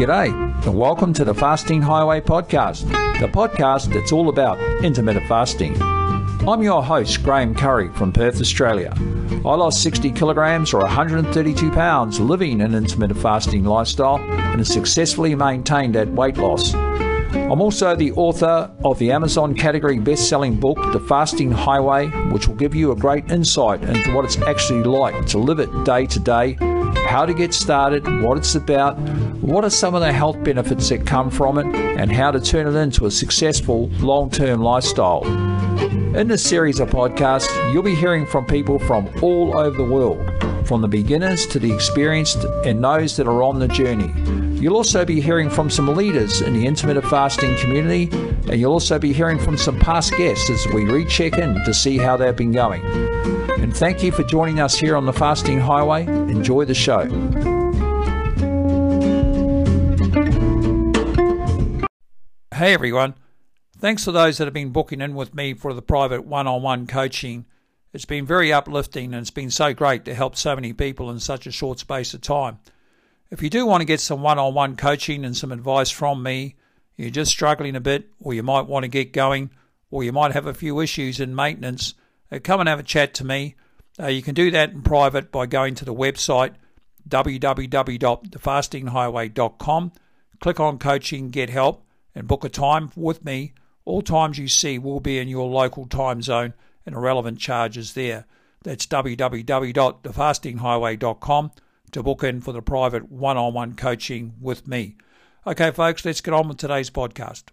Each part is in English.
G'day, and welcome to the Fasting Highway podcast, the podcast that's all about intermittent fasting. I'm your host, Graham Curry from Perth, Australia. I lost 60 kilograms or 132 pounds living an intermittent fasting lifestyle and have successfully maintained that weight loss. I'm also the author of the Amazon category best selling book, The Fasting Highway, which will give you a great insight into what it's actually like to live it day to day, how to get started, what it's about, what are some of the health benefits that come from it, and how to turn it into a successful long term lifestyle. In this series of podcasts, you'll be hearing from people from all over the world, from the beginners to the experienced and those that are on the journey. You'll also be hearing from some leaders in the intermittent fasting community, and you'll also be hearing from some past guests as we recheck in to see how they've been going. And thank you for joining us here on the Fasting Highway. Enjoy the show. Hey everyone. Thanks to those that have been booking in with me for the private one on one coaching. It's been very uplifting and it's been so great to help so many people in such a short space of time. If you do want to get some one on one coaching and some advice from me, you're just struggling a bit, or you might want to get going, or you might have a few issues in maintenance, uh, come and have a chat to me. Uh, you can do that in private by going to the website www.thefastinghighway.com, click on coaching, get help, and book a time with me all times you see will be in your local time zone and irrelevant charges there. That's www.thefastinghighway.com to book in for the private one on one coaching with me. Okay, folks, let's get on with today's podcast.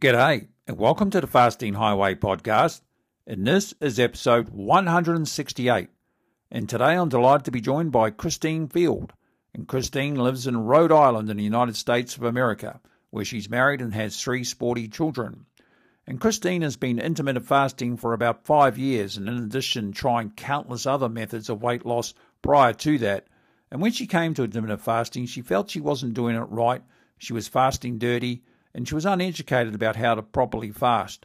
G'day, and welcome to the Fasting Highway podcast. And this is episode 168. And today I'm delighted to be joined by Christine Field. And Christine lives in Rhode Island in the United States of America where she's married and has three sporty children. And Christine has been intermittent fasting for about five years, and in addition, trying countless other methods of weight loss prior to that. And when she came to a limit of fasting, she felt she wasn't doing it right. She was fasting dirty, and she was uneducated about how to properly fast.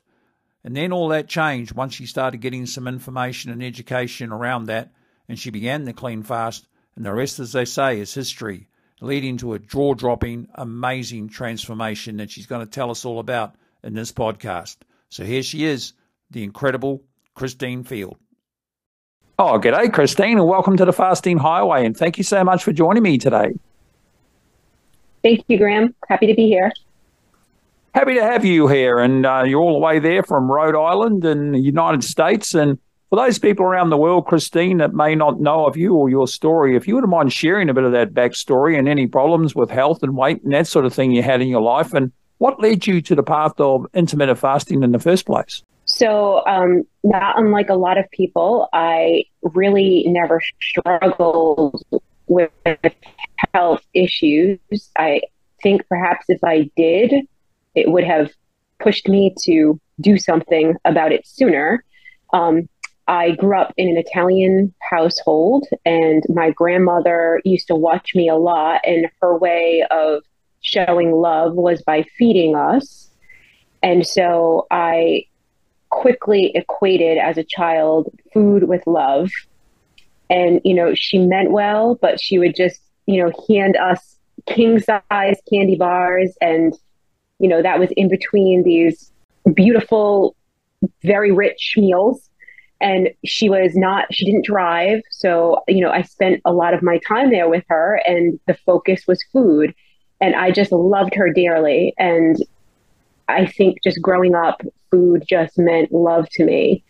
And then all that changed once she started getting some information and education around that, and she began the clean fast. And the rest, as they say, is history leading to a jaw dropping, amazing transformation that she's going to tell us all about in this podcast. So here she is, the incredible Christine Field. Oh, g'day, Christine, and welcome to the Fasting Highway. And thank you so much for joining me today. Thank you, Graham. Happy to be here. Happy to have you here. And uh, you're all the way there from Rhode Island in the United States. And for those people around the world, Christine, that may not know of you or your story, if you wouldn't mind sharing a bit of that backstory and any problems with health and weight and that sort of thing you had in your life, and what led you to the path of intermittent fasting in the first place? So, um, not unlike a lot of people, I really never struggled with health issues. I think perhaps if I did, it would have pushed me to do something about it sooner. Um, I grew up in an Italian household, and my grandmother used to watch me a lot, and her way of showing love was by feeding us. And so I quickly equated as a child food with love. And, you know, she meant well, but she would just, you know, hand us king size candy bars. And, you know, that was in between these beautiful, very rich meals and she was not she didn't drive so you know i spent a lot of my time there with her and the focus was food and i just loved her dearly and i think just growing up food just meant love to me.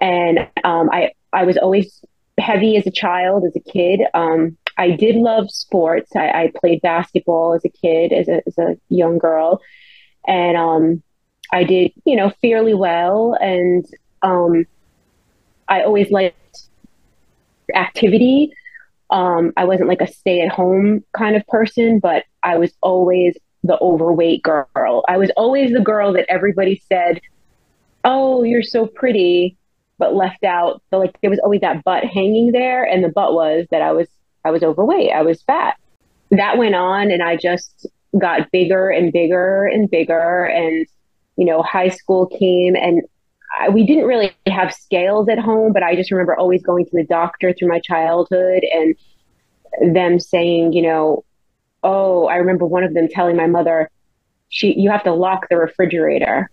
And um, i i was always heavy as a child as a kid. Um, i did love sports. I, I, played basketball as a kid as a, as a young girl. And um, i did you know fairly well. And um, I always liked activity. Um, I wasn't like a stay at home kind of person, but I was always the overweight girl. I was always the girl that everybody said, Oh, you're so pretty, but left out. Like there was always that butt hanging there. And the butt was that I was, I was overweight. I was fat. That went on and I just got bigger and bigger and bigger. And, you know, high school came and I, we didn't really have scales at home, but I just remember always going to the doctor through my childhood and them saying, you know, oh, I remember one of them telling my mother, she you have to lock the refrigerator.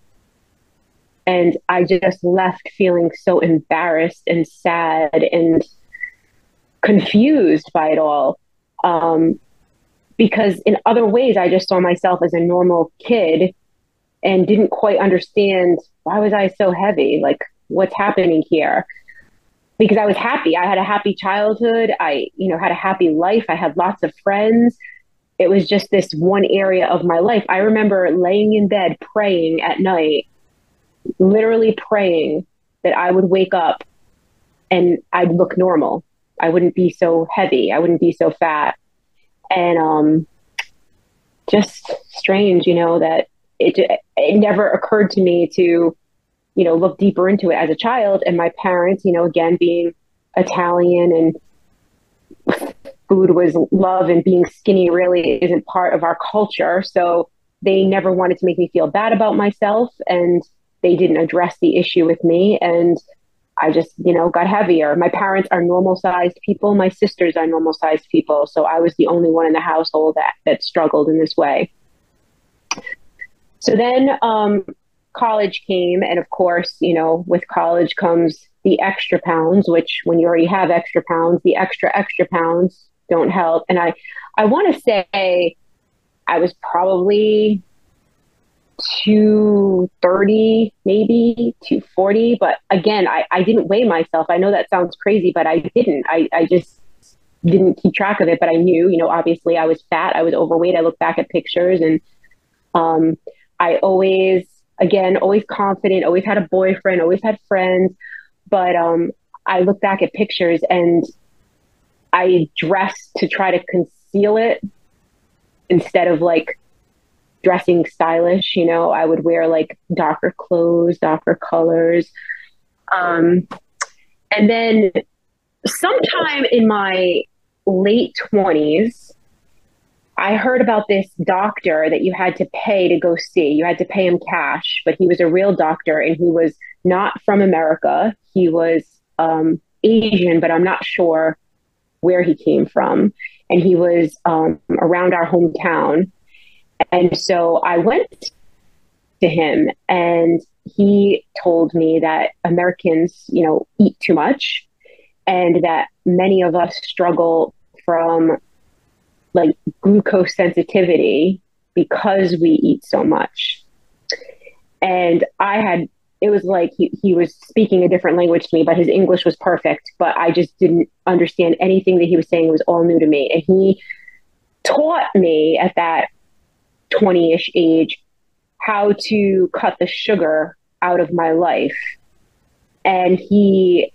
And I just left feeling so embarrassed and sad and confused by it all. Um, because in other ways, I just saw myself as a normal kid and didn't quite understand why was I so heavy? Like, what's happening here? Because I was happy. I had a happy childhood. I, you know, had a happy life. I had lots of friends. It was just this one area of my life. I remember laying in bed praying at night literally praying that I would wake up and I'd look normal. I wouldn't be so heavy. I wouldn't be so fat. And um, just strange, you know, that it it never occurred to me to, you know, look deeper into it as a child. And my parents, you know, again being Italian and food was love and being skinny really isn't part of our culture. So they never wanted to make me feel bad about myself. And they didn't address the issue with me and I just, you know, got heavier. My parents are normal sized people. My sisters are normal sized people. So I was the only one in the household that, that struggled in this way. So then um, college came. And of course, you know, with college comes the extra pounds, which when you already have extra pounds, the extra, extra pounds don't help. And I, I want to say I was probably 230, maybe 240. But again, I, I didn't weigh myself. I know that sounds crazy, but I didn't. I, I just didn't keep track of it. But I knew, you know, obviously I was fat, I was overweight. I look back at pictures and um, I always, again, always confident, always had a boyfriend, always had friends. But um, I look back at pictures and I dressed to try to conceal it instead of like dressing stylish. You know, I would wear like darker clothes, darker colors. Um, and then sometime in my late 20s, I heard about this doctor that you had to pay to go see. You had to pay him cash, but he was a real doctor and he was not from America. He was um, Asian, but I'm not sure where he came from. And he was um, around our hometown. And so I went to him and he told me that Americans, you know, eat too much and that many of us struggle from like glucose sensitivity because we eat so much. And I had, it was like he, he was speaking a different language to me, but his English was perfect. But I just didn't understand anything that he was saying. It was all new to me. And he taught me at that 20 ish age how to cut the sugar out of my life. And he,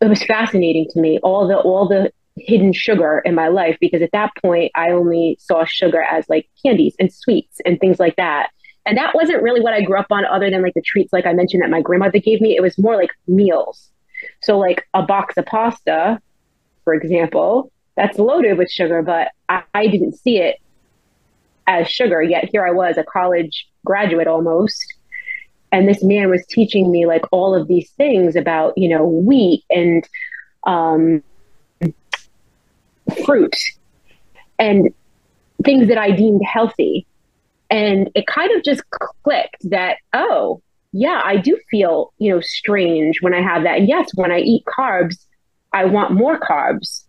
it was fascinating to me, all the, all the hidden sugar in my life, because at that point I only saw sugar as like candies and sweets and things like that. And that wasn't really what I grew up on, other than like the treats, like I mentioned, that my grandmother gave me. It was more like meals. So, like a box of pasta, for example, that's loaded with sugar, but I, I didn't see it as sugar. Yet here I was, a college graduate almost. And this man was teaching me like all of these things about, you know, wheat and um, fruit and things that I deemed healthy. And it kind of just clicked that, oh, yeah, I do feel, you know, strange when I have that. And yes, when I eat carbs, I want more carbs.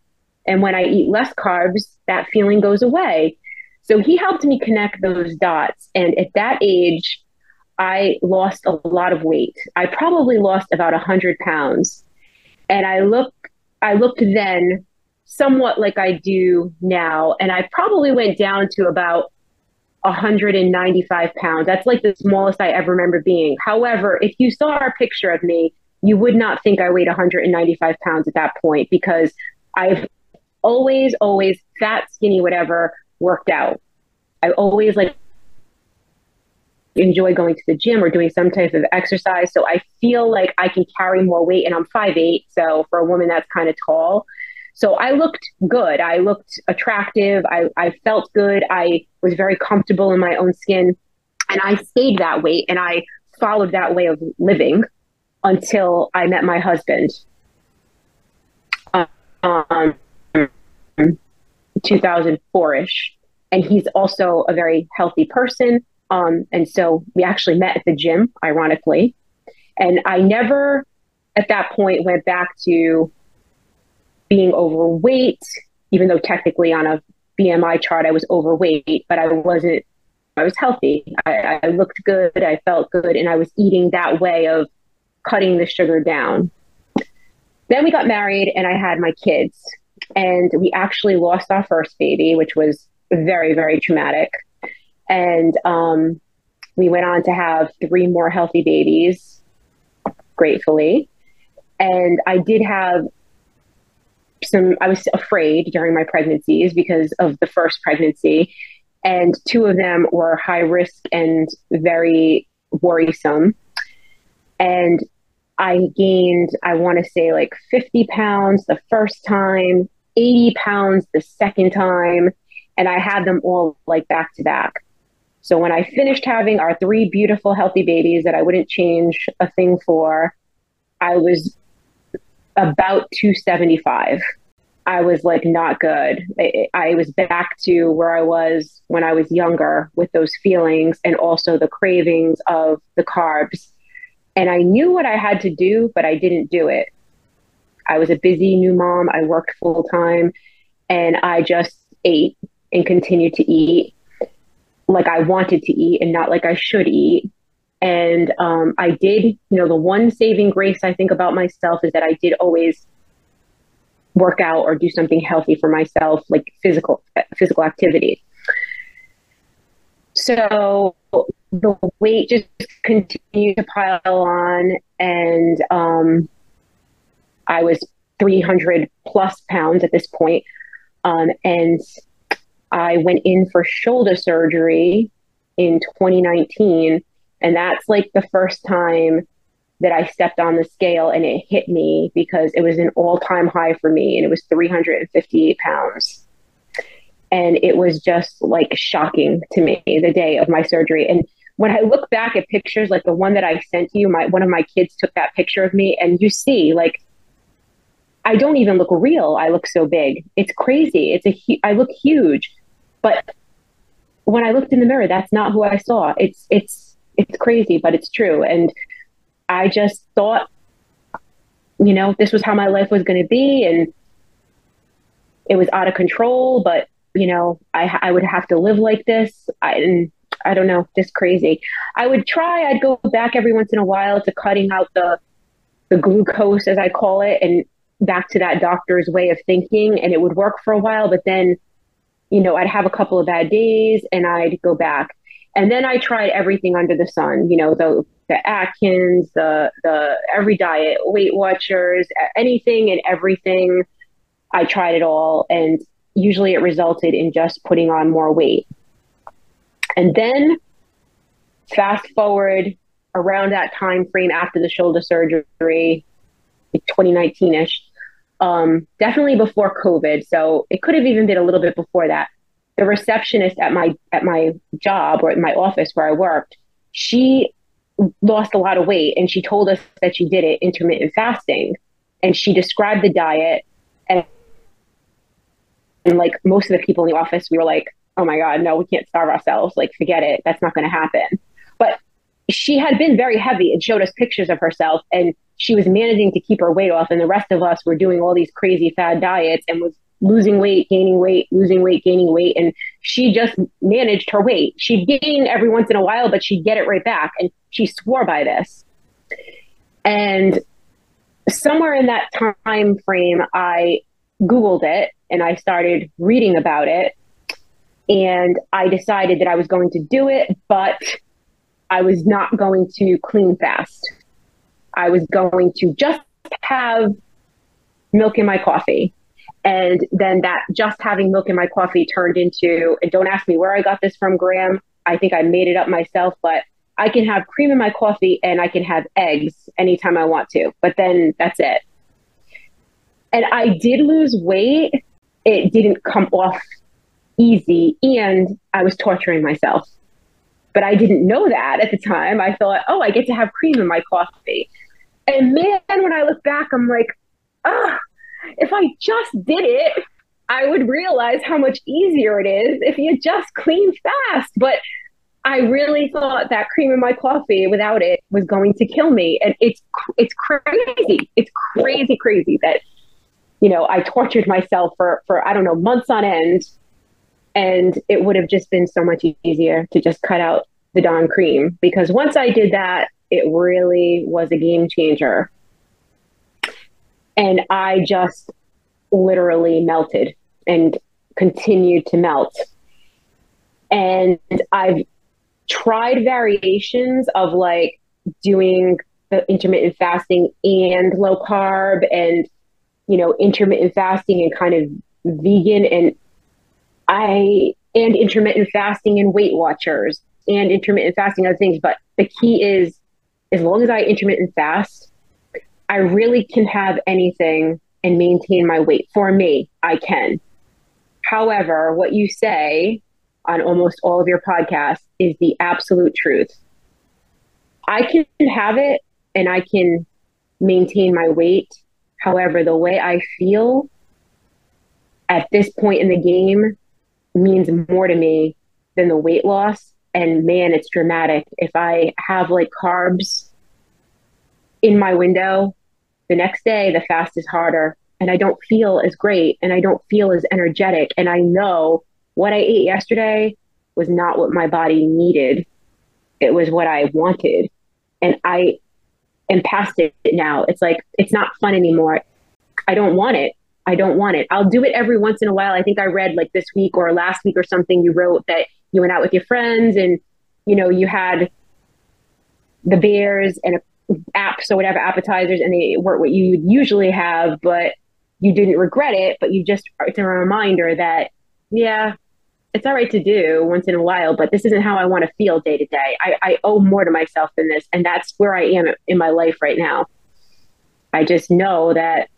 And when I eat less carbs, that feeling goes away. So he helped me connect those dots. And at that age, I lost a lot of weight. I probably lost about 100 pounds. And I look, I looked then somewhat like I do now. And I probably went down to about 195 pounds. That's like the smallest I ever remember being. However, if you saw a picture of me, you would not think I weighed 195 pounds at that point because I've always, always fat, skinny, whatever, worked out. I always like enjoy going to the gym or doing some type of exercise. So I feel like I can carry more weight and I'm 5'8. So for a woman, that's kind of tall. So I looked good. I looked attractive. I, I felt good. I was very comfortable in my own skin. And I stayed that weight and I followed that way of living until I met my husband. Um, 2004 ish. And he's also a very healthy person. Um, and so we actually met at the gym, ironically. And I never at that point went back to being overweight, even though technically on a BMI chart I was overweight, but I wasn't, I was healthy. I, I looked good, I felt good, and I was eating that way of cutting the sugar down. Then we got married and I had my kids. And we actually lost our first baby, which was very, very traumatic. And um, we went on to have three more healthy babies, gratefully. And I did have some, I was afraid during my pregnancies because of the first pregnancy. And two of them were high risk and very worrisome. And I gained, I want to say like 50 pounds the first time, 80 pounds the second time, and I had them all like back to back. So when I finished having our three beautiful, healthy babies that I wouldn't change a thing for, I was about 275. I was like not good. I, I, was back to where I was when I was younger with those feelings and also the cravings of the carbs. And I knew what I had to do, but I didn't do it. I was a busy new mom. I worked full time and I just ate and continued to eat like I wanted to eat and not like I should eat. And um, I did, you know, the one saving grace I think about myself is that I did always work out or do something healthy for myself, like physical physical activity. So the weight just continued to pile on, and um, I was 300 plus pounds at this point. Um, and I went in for shoulder surgery in 2019. And that's like the first time that I stepped on the scale and it hit me because it was an all time high for me and it was 358 pounds. And it was just like shocking to me the day of my surgery. And when I look back at pictures like the one that I sent you, my one of my kids took that picture of me, and you see like I don't even look real. I look so big. It's crazy. It's a I look huge, but when I looked in the mirror, that's not who I saw. It's it's it's crazy, but it's true. And I just thought, you know, this was how my life was going to be, and it was out of control. But you know, I I would have to live like this. I, and I don't know, just crazy. I would try. I'd go back every once in a while to cutting out the the glucose, as I call it, and back to that doctor's way of thinking, and it would work for a while. But then, you know, I'd have a couple of bad days, and I'd go back. And then I tried everything under the sun. You know, the the Atkins, the the every diet, Weight Watchers, anything and everything. I tried it all, and usually it resulted in just putting on more weight. And then fast forward around that time frame after the shoulder surgery, 2019ish, um, definitely before COVID. So it could have even been a little bit before that. The receptionist at my at my job or at my office where I worked, she lost a lot of weight and she told us that she did it intermittent fasting. And she described the diet and and like most of the people in the office, we were like, oh my God, no, we can't starve ourselves. Like, forget it. That's not going to happen. But she had been very heavy and showed us pictures of herself and she was managing to keep her weight off. And the rest of us were doing all these crazy fad diets and was losing weight, gaining weight, losing weight, gaining weight. And she just managed her weight. She'd gain every once in a while, but she'd get it right back. And she swore by this. And somewhere in that time frame, I Googled it and I started reading about it. And I decided that I was going to do it, but I was not going to clean fast. I was going to just have milk in my coffee. And then that just having milk in my coffee turned into, and don't ask me where I got this from, Graham. I think I made it up myself, but I can have cream in my coffee and I can have eggs anytime I want to. But then that's it. And I did lose weight. It didn't come off easy and I was torturing myself. But I didn't know that at the time. I thought, oh, I get to have cream in my coffee. And man, when I look back, I'm like, oh, if I just did it, I would realize how much easier it is if you just clean fast. But I really thought that cream in my coffee without it was going to kill me. And it's it's crazy. It's crazy, crazy that you know I tortured myself for for I don't know months on end, and it would have just been so much easier to just cut out the Dawn cream because once I did that, it really was a game changer. And I just literally melted and continued to melt. And I've tried variations of like doing the intermittent fasting and low carb and you know intermittent fasting and kind of vegan and I and intermittent fasting and Weight Watchers and intermittent fasting other things but the key is as long as I intermittent fast I really can have anything and maintain my weight for me I can however what you say on almost all of your podcasts is the absolute truth. I can have it and I can maintain my weight. However, the way I feel at this point in the game means more to me than the weight loss. And man, it's dramatic. If I have like carbs in my window, the next day the fast is harder and I don't feel as great and I don't feel as energetic. And I know what I ate yesterday was not what my body needed. It was what I wanted. And I am past it now. It's like, it's not fun anymore. I don't want it. I don't want it. I'll do it every once in a while. I think I read like this week or last week or something, you wrote that you went out with your friends and, you know, you had the beers and apps or whatever appetizers and they weren't what you would usually have, but you didn't regret it. But you just, it's a reminder that, yeah, it's all right to do once in a while, but this isn't how I want to feel day to day. I, I owe more to myself than this. And that's where I am in my life right now. I just know that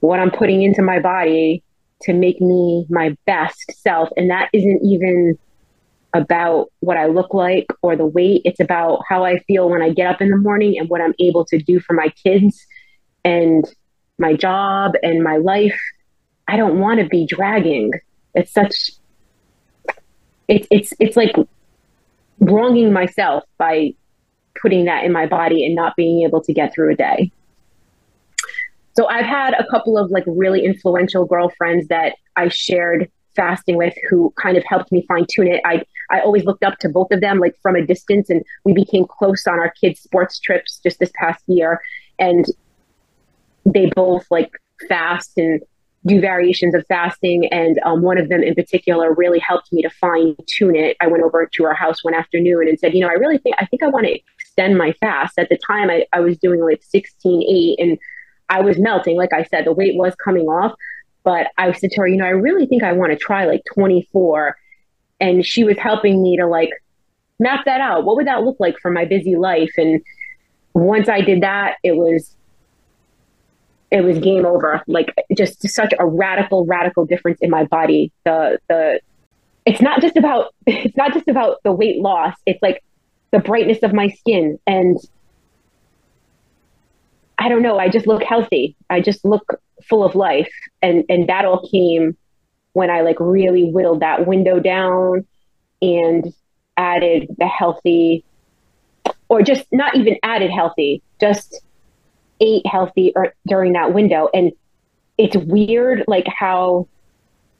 what I'm putting into my body to make me my best self, and that isn't even about what I look like or the weight. It's about how I feel when I get up in the morning and what I'm able to do for my kids and my job and my life. I don't want to be dragging. It's such it's it's it's like wronging myself by putting that in my body and not being able to get through a day. So I've had a couple of like really influential girlfriends that I shared fasting with who kind of helped me fine tune it. I I always looked up to both of them like from a distance and we became close on our kids sports trips just this past year and they both like fast and do variations of fasting. And um, one of them in particular really helped me to fine tune it. I went over to our house one afternoon and said, you know, I really think, I think I want to extend my fast. At the time, I, I was doing like 16, 8, and I was melting. Like I said, the weight was coming off. But I said to her, you know, I really think I want to try like 24. And she was helping me to like map that out. What would that look like for my busy life? And once I did that, it was it was game over. Like just such a radical, radical difference in my body. The the it's not just about it's not just about the weight loss. It's like the brightness of my skin and I don't know, I just look healthy. I just look full of life. And and that all came when I like really whittled that window down and added the healthy or just not even added healthy, just ate healthy or, during that window. And it's weird, like how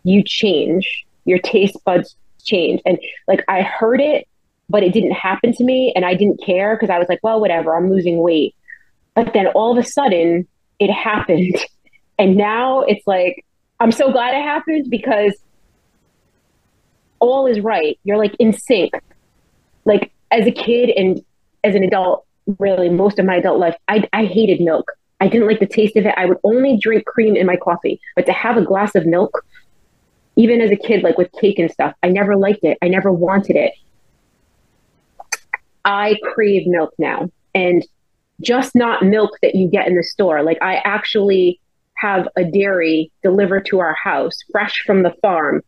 you change, your taste buds change. And like I heard it, but it didn't happen to me. And I didn't care because I was like, well, whatever, I'm losing weight. But then all of a sudden it happened. And now it's like, I'm so glad it happened because all is right. You're like in sync. Like as a kid and as an adult, really most of my adult life, I, I hated milk. I didn't like the taste of it. I would only drink cream in my coffee, but to have a glass of milk, even as a kid, like with cake and stuff, I never liked it. I never wanted it. I crave milk now, and just not milk that you get in the store. Like I actually have a dairy delivered to our house, fresh from the farm,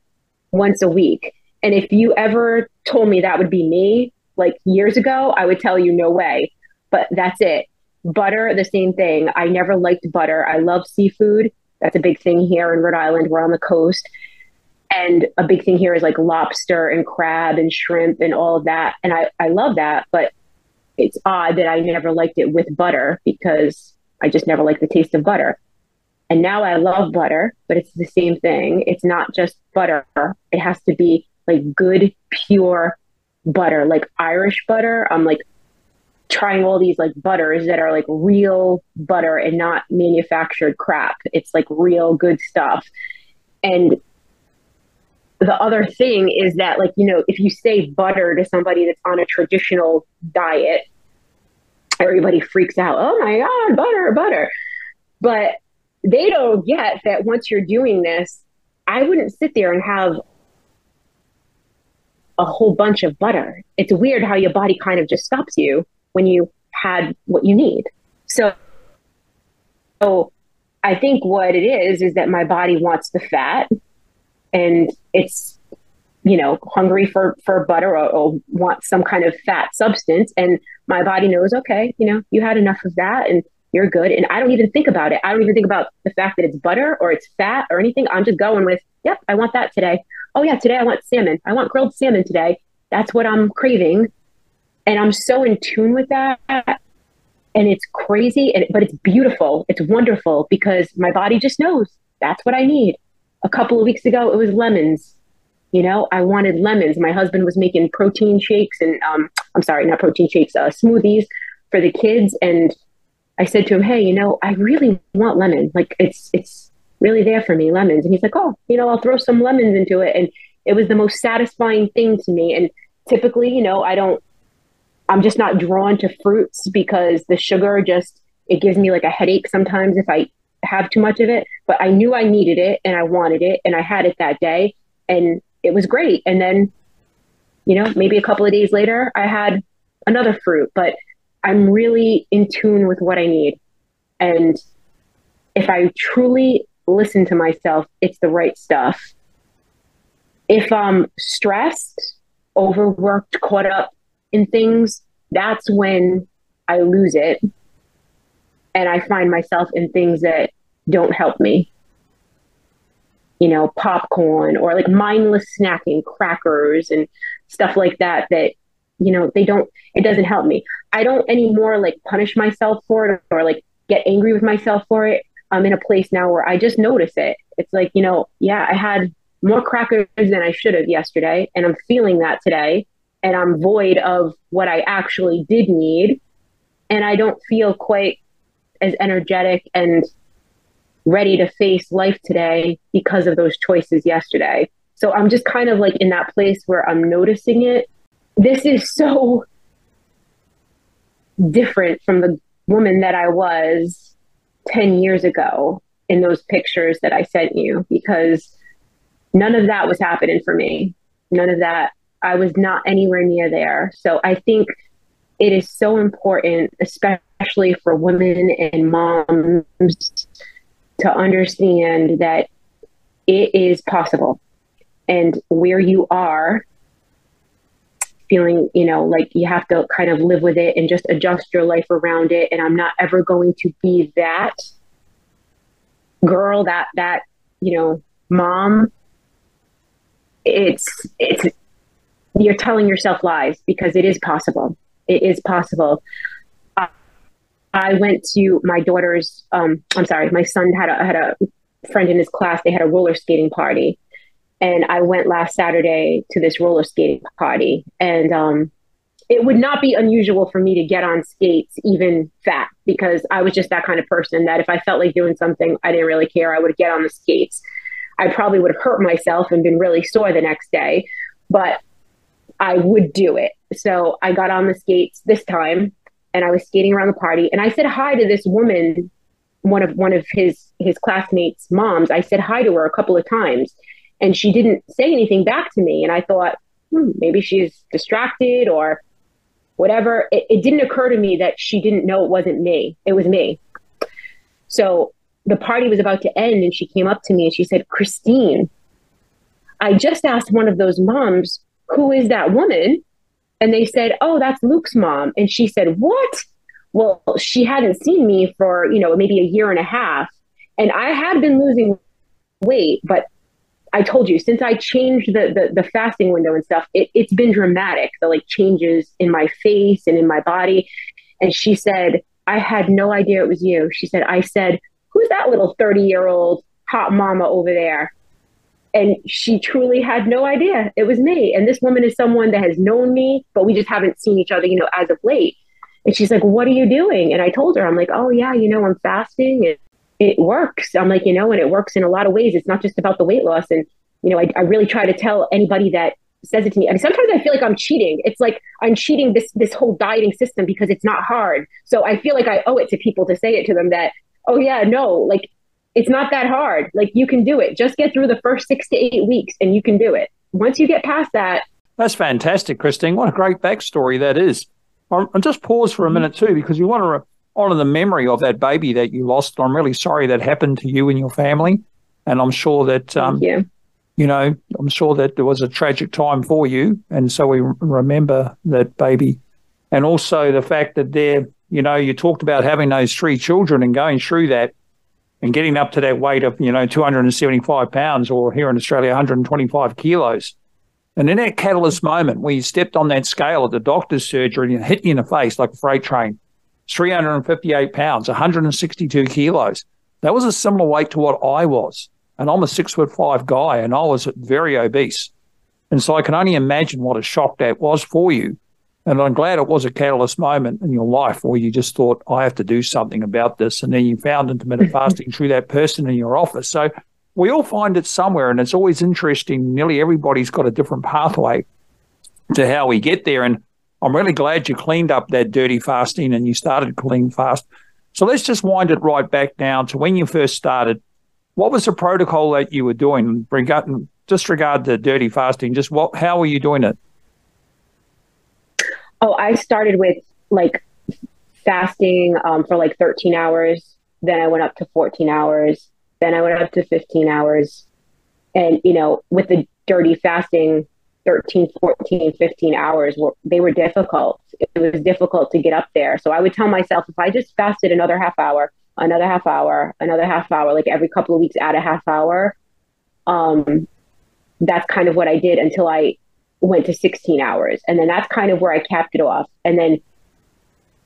once a week. And if you ever told me that would be me, like years ago, I would tell you no way but that's it. Butter, the same thing. I never liked butter. I love seafood, That's a big thing here in Rhode Island. We're on the coast. And a big thing here is like lobster and crab and shrimp and all of that. And I, I love that. But it's odd that I never liked it with butter because I just never liked the taste of butter. And now I love butter, but it's the same thing. It's not just butter, it has to be like good, pure butter, like Irish butter. I'm like trying all these like butters that are like real butter and not manufactured crap. It's like real good stuff. And the other thing is that like you know if you say butter to somebody that's on a traditional diet everybody freaks out oh my god butter butter but they don't get that once you're doing this i wouldn't sit there and have a whole bunch of butter. It's weird how your body kind of just stops you when you had what you need. So so i think what it is is that my body wants the fat and it's you know hungry for for butter or, or some kind of fat substance. And my body knows okay you know you had enough of that and you're good. And i don't even think about it. I don't even think about the fact that it's butter or it's fat or anything. I'm just going with yep i want that today. Oh yeah today i want salmon. I want grilled salmon today. That's what i'm craving. And i'm so in tune with that. And it's crazy and, but it's beautiful. It's wonderful because my body just knows that's what i need. A couple of weeks ago, it was lemons. You know, I wanted lemons. My husband was making protein shakes and um, I'm sorry, not protein shakes, uh, smoothies for the kids. And I said to him, Hey, you know, I really want lemon. Like it's it's really there for me, lemons. And he's like, Oh, you know, I'll throw some lemons into it. And it was the most satisfying thing to me. And typically, you know, I don't I'm just not drawn to fruits because the sugar just it gives me like a headache sometimes if I have too much of it, but I knew I needed it and I wanted it and I had it that day and it was great. And then, you know, maybe a couple of days later, I had another fruit, but I'm really in tune with what I need. And if I truly listen to myself, it's the right stuff. If I'm stressed, overworked, caught up in things, that's when I lose it and I find myself in things that don't help me. You know, popcorn or like mindless snacking, crackers and stuff like that, that, you know, they don't, it doesn't help me. I don't anymore like punish myself for it or like get angry with myself for it. I'm in a place now where I just notice it. It's like, you know, yeah, I had more crackers than I should have yesterday, and I'm feeling that today, and I'm void of what I actually did need, and I don't feel quite as energetic and ready to face life today because of those choices yesterday. So I'm just kind of like in that place where I'm noticing it. This is so different from the woman that I was 10 years ago in those pictures that I sent you because none of that was happening for me. None of that. I was not anywhere near there. So I think it is so important, especially for women and moms, to understand that it is possible. And where you are, feeling, you know, like you have to kind of live with it and just adjust your life around it. And I'm not ever going to be that girl, that, that, you know, mom. It's, it's, you're telling yourself lies because it is possible it is possible. I went to my daughter's. Um, I'm sorry, my son had a had a friend in his class. They had a roller skating party, and I went last Saturday to this roller skating party. And um, it would not be unusual for me to get on skates, even fat, because I was just that kind of person that if I felt like doing something, I didn't really care. I would get on the skates. I probably would have hurt myself and been really sore the next day, but I would do it. So I got on the skates this time and I was skating around the party and I said hi to this woman, one of one of his his classmates' moms. I said hi to her a couple of times and she didn't say anything back to me. And I thought, hmm, maybe she's distracted or whatever. It, it didn't occur to me that she didn't know it wasn't me. It was me. So the party was about to end and she came up to me and she said, Christine, I just asked one of those moms who is that woman? And they said, oh, that's Luke's mom. And she said, what? Well, she hadn't seen me for, you know, maybe a year and a half. And I had been losing weight, but I told you since I changed the the, the fasting window and stuff, it, it's been dramatic. The like changes in my face and in my body. And she said, I had no idea it was you. She said, I said, who's that little 30 year old hot mama over there? And she truly had no idea it was me. And this woman is someone that has known me, but we just haven't seen each other, you know, as of late. And she's like, What are you doing? And I told her, I'm like, Oh, yeah, you know, I'm fasting. And it works. I'm like, you know, and it works in a lot of ways. It's not just about the weight loss. And, you know, I, I really try to tell anybody that says it to me. I mean, sometimes I feel like I'm cheating. It's like I'm cheating this this whole dieting system because it's not hard. So I feel like I owe it to people to say it to them that, oh yeah, no, like it's not that hard. Like you can do it. Just get through the first six to eight weeks and you can do it. Once you get past that. That's fantastic, Christine. What a great backstory that is. Um, I'll just pause for a minute too, because you want to honor the memory of that baby that you lost. I'm really sorry that happened to you and your family. And I'm sure that, um, you. you know, I'm sure that there was a tragic time for you. And so we remember that baby. And also the fact that there, you know, you talked about having those three children and going through that and getting up to that weight of, you know, 275 pounds or here in Australia, 125 kilos. And in that catalyst moment where you stepped on that scale at the doctor's surgery and hit you in the face like a freight train, 358 pounds, 162 kilos. That was a similar weight to what I was. And I'm a six foot five guy and I was very obese. And so I can only imagine what a shock that was for you. And I'm glad it was a catalyst moment in your life where you just thought, I have to do something about this. And then you found intermittent fasting through that person in your office. So we all find it somewhere. And it's always interesting. Nearly everybody's got a different pathway to how we get there. And I'm really glad you cleaned up that dirty fasting and you started clean fast. So let's just wind it right back down to when you first started. What was the protocol that you were doing? Disregard the dirty fasting. Just what? How were you doing it? Oh, I started with like fasting um, for like 13 hours. Then I went up to 14 hours. Then I went up to 15 hours. And, you know, with the dirty fasting, 13, 14, 15 hours were they were difficult. It was difficult to get up there. So I would tell myself if I just fasted another half hour, another half hour, another half hour, like every couple of weeks add a half hour. Um, that's kind of what I did until I went to 16 hours. And then that's kind of where I capped it off. And then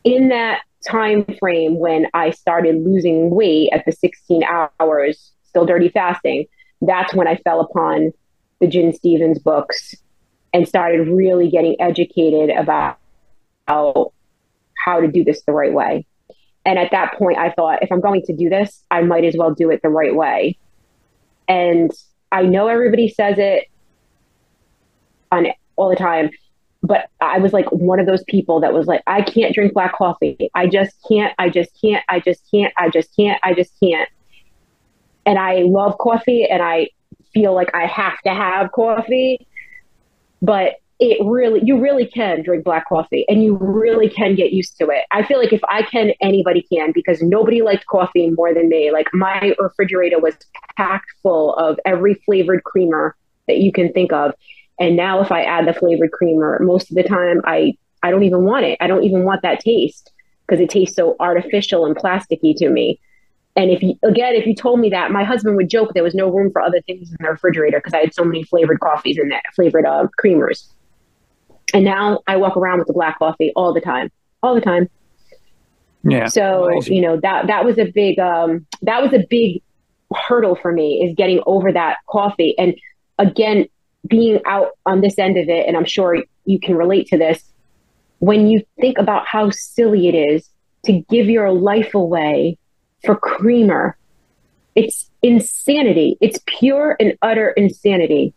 in that time frame when I started losing weight at the 16 hours, still dirty fasting, that's when I fell upon the Gin Stephens books and started really getting educated about how, how to do this the right way. And at that point, I thought, if I'm going to do this, I might as well do it the right way. And I know everybody says it on all the time, but I was like one of those people that was like, I can't drink black coffee. I just can't. I just can't. I just can't. I just can't. I just can't. And I love coffee, and I feel like I have to have coffee but it really you really can drink black coffee and you really can get used to it. I feel like if I can, anybody can because nobody liked coffee more than me. Like my refrigerator was packed full of every flavored creamer that you can think of. And now if I add the flavored creamer, most of the time I I don't even want it. I don't even want that taste because it tastes so artificial and plasticky to me. And if you, again, if you told me that, my husband would joke there was no room for other things in the refrigerator because I had so many flavored coffees in there, flavored uh, creamers. And now I walk around with the black coffee all the time, all the time. Yeah. So amazing. you know that that was a big um, that was a big hurdle for me is getting over that coffee. And again, being out on this end of it, and I'm sure you can relate to this. When you think about how silly it is to give your life away for creamer. It's insanity. It's pure and utter insanity.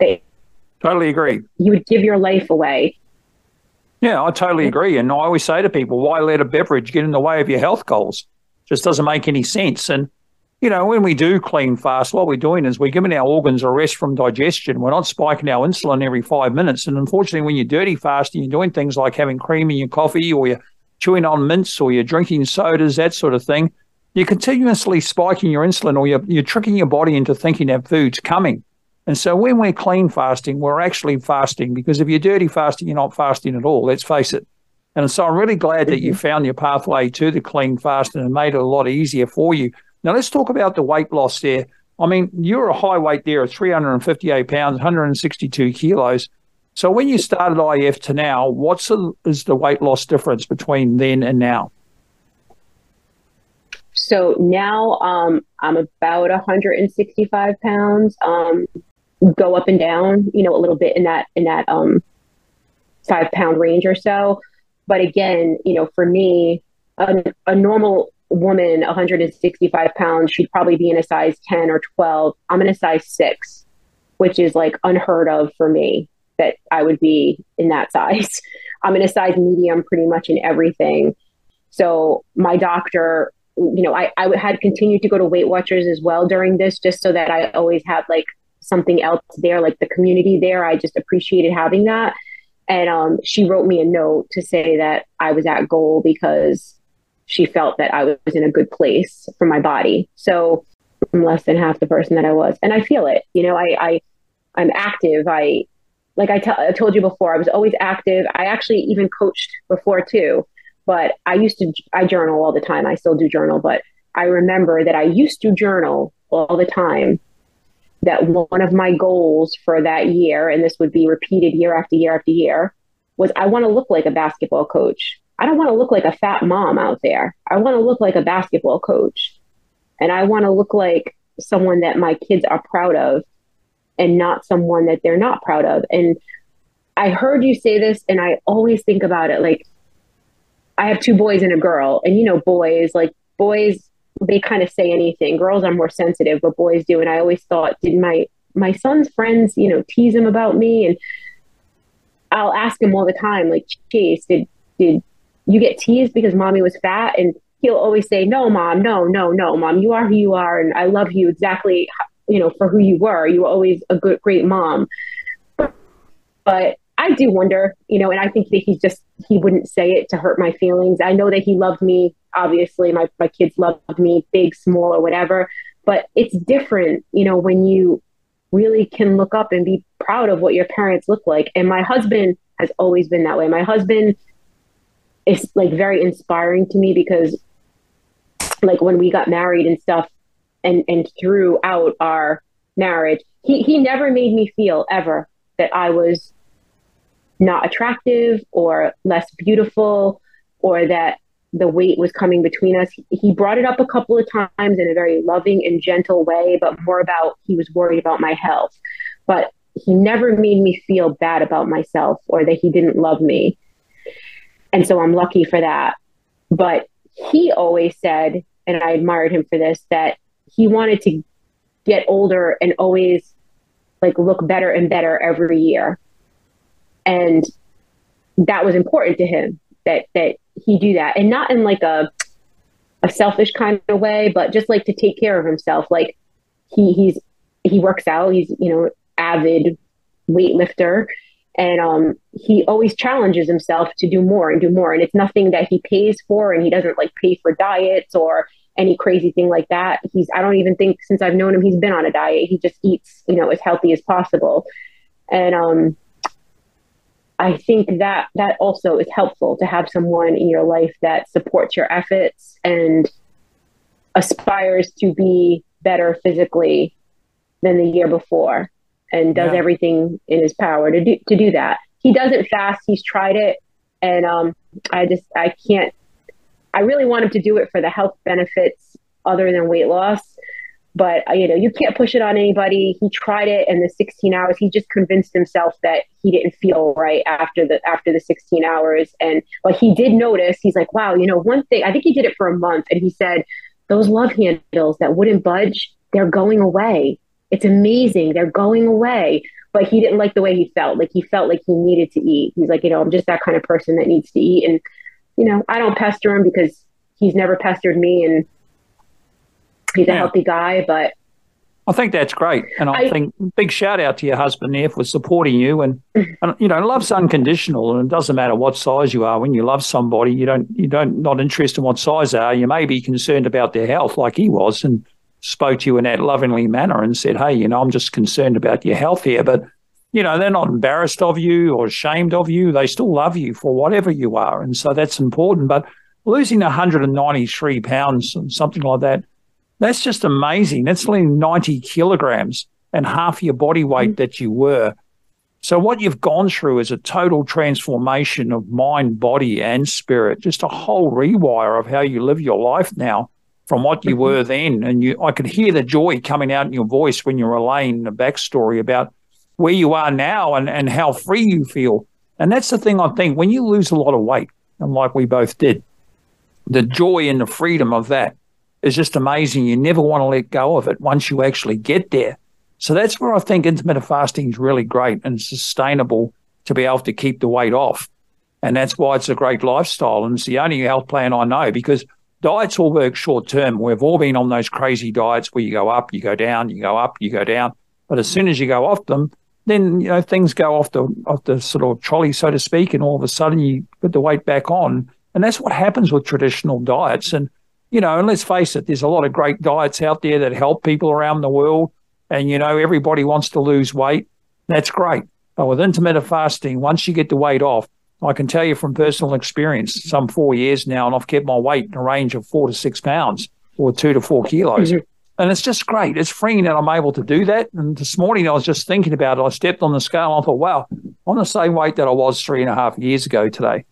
That totally agree. You would give your life away. Yeah, I totally agree. And I always say to people, why let a beverage get in the way of your health goals? Just doesn't make any sense. And, you know, when we do clean fast, what we're doing is we're giving our organs a rest from digestion. We're not spiking our insulin every five minutes. And unfortunately, when you're dirty fast and you're doing things like having cream in your coffee or you're chewing on mints or you're drinking sodas, that sort of thing, you're continuously spiking your insulin or you're, you're tricking your body into thinking that food's coming. And so when we're clean fasting, we're actually fasting because if you're dirty fasting, you're not fasting at all. Let's face it. And so I'm really glad that you mm-hmm. found your pathway to the clean fast and it made it a lot easier for you. Now let's talk about the weight loss there. I mean, you're a high weight there of 358 pounds, 162 kilos. So when you started IF to now, what's the, is the weight loss difference between then and now? So now um, I'm about 165 pounds. Um, go up and down, you know, a little bit in that in that um, five pound range or so. But again, you know, for me, a, a normal woman, 165 pounds, she'd probably be in a size 10 or 12. I'm in a size six, which is like unheard of for me that I would be in that size. I'm in a size medium pretty much in everything. So my doctor, you know, I, I had continued to go to Weight Watchers as well during this, just so that I always had like something else there, like the community there. I just appreciated having that. And um, she wrote me a note to say that I was at goal because she felt that I was in a good place for my body. So I'm less than half the person that I was, and I feel it. You know, I, I I'm active. I like I, t- I told you before, I was always active. I actually even coached before too, but I used to I journal all the time. I still do journal, but I remember that I used to journal all the time. That one of my goals for that year, and this would be repeated year after year after year, was I want to look like a basketball coach. I don't want to look like a fat mom out there. I want to look like a basketball coach. And I want to look like someone that my kids are proud of and not someone that they're not proud of. And I heard you say this, and I always think about it like I have two boys and a girl. And you know, boys, like boys, they kind of say anything. Girls are more sensitive, but boys do. And I always thought, did my my son's friends, you know, tease him about me? And I'll ask him all the time, like, Chase, did did you get teased because mommy was fat and he'll always say no mom no no no mom you are who you are and i love you exactly you know for who you were you were always a good great mom but i do wonder you know and i think that he's just he wouldn't say it to hurt my feelings. I know that he loved me obviously my, my kids loved me big small or whatever but it's different you know when you really can look up and be proud of what your parents look like. And my husband has always been that way. My husband is like very inspiring to me because like when we got married and stuff and and throughout our marriage he he never made me feel ever that I was not attractive or less beautiful or that the weight was coming between us. He brought it up a couple of times in a very loving and gentle way, but more about he was worried about my health. But he never made me feel bad about myself or that he didn't love me. And so I'm lucky for that. But he always said, and I admired him for this, that he wanted to get older and always like look better and better every year. And that was important to him that that he do that. And not in like a a selfish kind of way, but just like to take care of himself. Like he he's he works out, he's, you know, avid weightlifter. And um, he always challenges himself to do more and do more. And it's nothing that he pays for and he doesn't like pay for diets or any crazy thing like that. He's i don't even think since i've known him he's been on a diet. He just eats you know as healthy as possible. And um i think that that also is helpful to have someone in your life that supports your efforts and aspires to be better physically than the year before and does yeah. everything in his power to do to do that. He does it fast. He's tried it, and um, I just I can't. I really want him to do it for the health benefits other than weight loss. But uh, you know, you can't push it on anybody. He tried it, and the 16 hours, he just convinced himself that he didn't feel right after the after the 16 hours. And but he did notice. He's like, wow, you know, one thing. I think he did it for a month, and he said those love handles that wouldn't budge, they're going away it's amazing. They're going away. But he didn't like the way he felt. Like he felt like he needed to eat. He's like, you know, I'm just that kind of person that needs to eat. And, you know, I don't pester him because he's never pestered me and he's yeah. a healthy guy. But I think that's great. And I, I, think big shout out to your husband there for supporting you. And, and, you know, love's unconditional and it doesn't matter what size you are. When you love somebody, you don't, you don't, not interested in what size they are. You may be concerned about their health like he was. And, spoke to you in that lovingly manner and said, Hey, you know, I'm just concerned about your health here. But, you know, they're not embarrassed of you or ashamed of you. They still love you for whatever you are. And so that's important. But losing 193 pounds, and something like that, That's just amazing. That's only 90 kilograms and half your body weight that you were. So, what you've gone through is a total transformation of mind, body, and spirit, just a whole rewire of how you live your life now from what you were then. And you, I could hear the joy coming out in your voice when you're relaying the backstory about where you are now and, and how free you feel. And that's the thing I think when you lose a lot of weight, and like we both did, the joy and the freedom of that is just amazing. You never want to let go of it once you actually get there. So that's where I think intermittent fasting is really great and sustainable to be able to keep the weight off. And that's why it's a great lifestyle. And it's the only health plan I know because diets all work short term. We've all been on those crazy diets where you go up, you go down, you go up, you go down. But as soon as you go off them, then you know things go off the off the sort of trolley, so to speak, and all of a sudden you put the weight back on. And that's what happens with traditional diets. And you know, and let's face it, there's a lot of great diets out there that help people around the world. And you know, everybody wants to lose weight. That's great. But with intermittent fasting, once you get the weight off, I can tell you from personal experience, some four years now, and I've kept my weight in a range of four to six pounds or two to four kilos. Mm-hmm. And it's just great. It's freeing that I'm able to do that. And this morning I was just thinking about it. I stepped on the scale and I thought, wow, I'm the same weight that I was three and a half years ago today.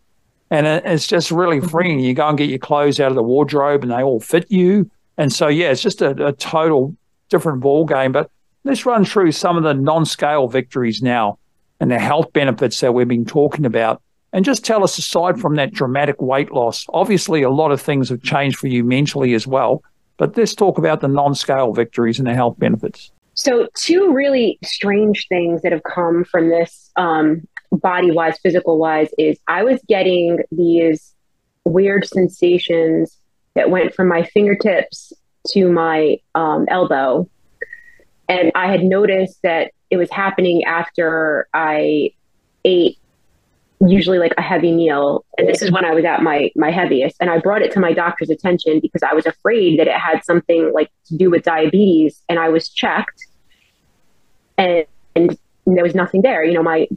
And it's just really mm-hmm. freeing. You go and get your clothes out of the wardrobe and they all fit you. And so, yeah, it's just a, a total different ball game. But let's run through some of the non-scale victories now and the health benefits that we've been talking about. And just tell us, aside from that dramatic weight loss, obviously a lot of things have changed for you mentally as well. But let's talk about the non scale victories and the health benefits. So, two really strange things that have come from this um, body wise, physical wise, is I was getting these weird sensations that went from my fingertips to my um, elbow. And I had noticed that it was happening after I ate usually like a heavy meal. And this is when i was at my my heaviest. And i brought it to my doctor's attention because i was afraid that it had something like to do with diabetes. And i was checked. And, and there was nothing there. You know my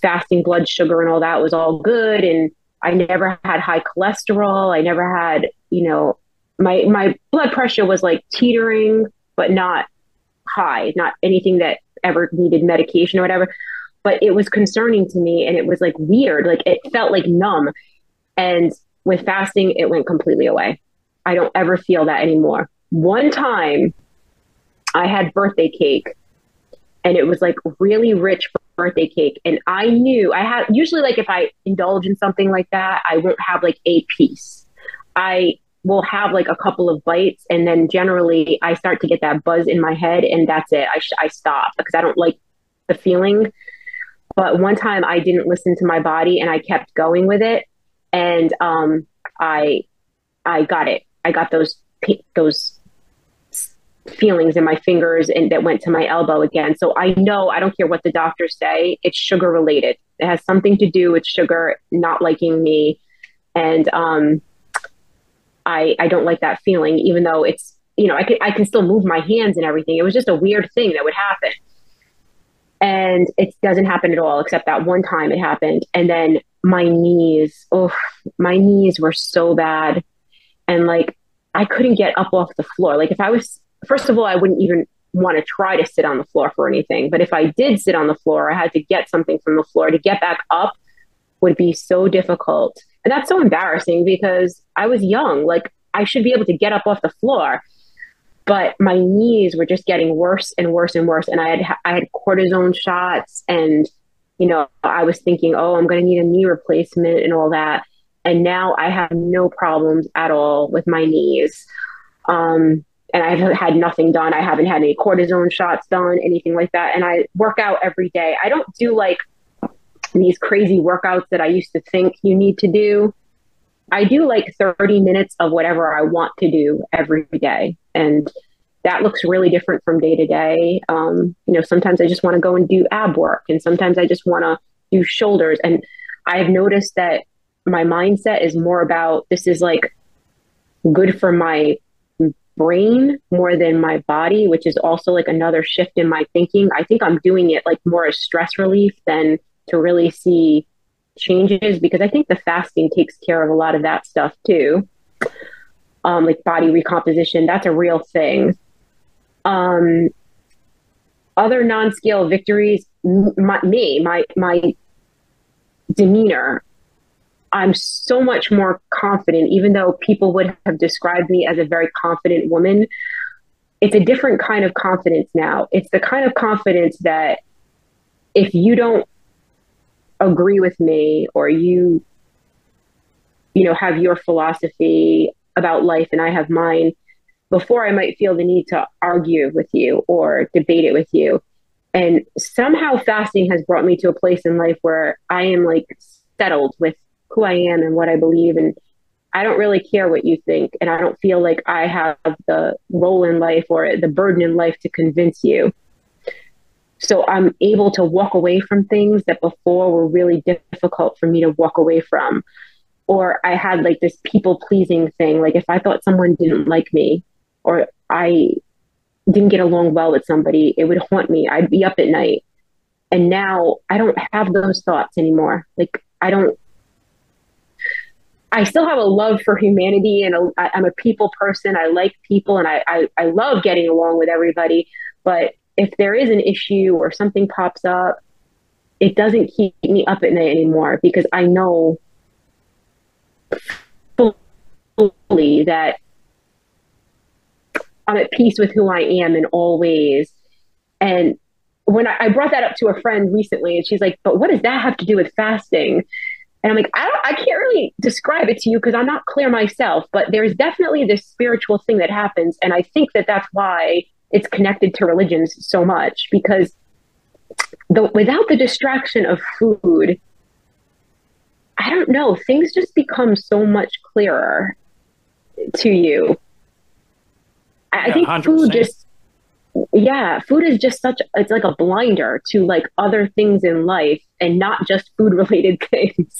fasting blood sugar and all that was all good and i never had high cholesterol i never had you know my my blood pressure was like teetering but not high not anything that ever needed medication or whatever but it was concerning to me and it was like weird. Like it felt like numb. And with fasting, it went completely away. I don't ever feel that anymore. One time I had birthday cake and it was like really rich birthday cake. And I knew I had usually like if I indulge in something like that, I won't have like a piece. I will have like a couple of bites and then generally I start to get that buzz in my head and that's it. I, sh- I stop because I don't like the feeling. But one time I didn't listen to my body and I kept going with it. And um, I, I got it. I got those, those feelings in my fingers and that went to my elbow again. So I know I don't care what the doctors say, it's sugar related. It has something to do with sugar not liking me. And um, I I don't like that feeling, even though it's you know, I can I can still move my hands and everything. It was just a weird thing that would happen and it doesn't happen at all except that one time it happened and then my knees oh my knees were so bad and like i couldn't get up off the floor like if i was first of all i wouldn't even want to try to sit on the floor for anything but if i did sit on the floor i had to get something from the floor. To get back up would be so difficult. And that's so embarrassing because i was young. Like i should be able to get up off the floor but my knees were just getting worse and worse and worse. And i had i had cortisone shots and you know i was thinking oh i'm going to need a knee replacement and all that. And now i have no problems at all with my knees. Um, and i've had nothing done i haven't had any cortisone shots done anything like that and i work out every day i don't do like these crazy workouts that i used to think you need to do I do like 30 minutes of whatever I want to do every day. And that looks really different from day to day. Um, you know, sometimes I just want to go and do ab work, and sometimes I just want to do shoulders. And I've noticed that my mindset is more about this is like good for my brain more than my body, which is also like another shift in my thinking. I think I'm doing it like more as stress relief than to really see changes because I think the fasting takes care of a lot of that stuff too. um, like body recomposition. That's a real thing. Um, other non-scale victories, my, me, my my demeanor. I'm so much more confident, even though people would have described me as a very confident woman. It's a different kind of confidence now. It's the kind of confidence that if you don't agree with me or you you know have your philosophy about life and I have mine, before I might feel the need to argue with you or debate it with you. And somehow fasting has brought me to a place in life where I am like settled with who I am and what I believe. And I don't really care what you think. And I don't feel like I have the role in life or the burden in life to convince you. So I'm able to walk away from things that before were really difficult for me to walk away from. Or I had like this people pleasing thing. Like if I thought someone didn't like me, or I didn't get along well with somebody, it would haunt me. I'd be up at night. And now I don't have those thoughts anymore. Like I don't I still have a love for humanity and I'm a people person. I like people and I, I, I love getting along with everybody. But if there is an issue or something pops up, it doesn't keep me up at night anymore because I know fully that I'm at peace with who I am in all ways. And when I, I, brought that up to a friend recently, and she's like, "But what does that have to do with fasting?" And I'm like, "I don't, I can't really describe it to you because I'm not clear myself. But there's definitely this spiritual thing that happens, and I think that that's why it's connected to religions so much because the without the distraction of food, I don't know, things just become so much clearer to you I, yeah, think 100%. food just yeah, food is just such it's like a blinder to like other things in life and not just food related things.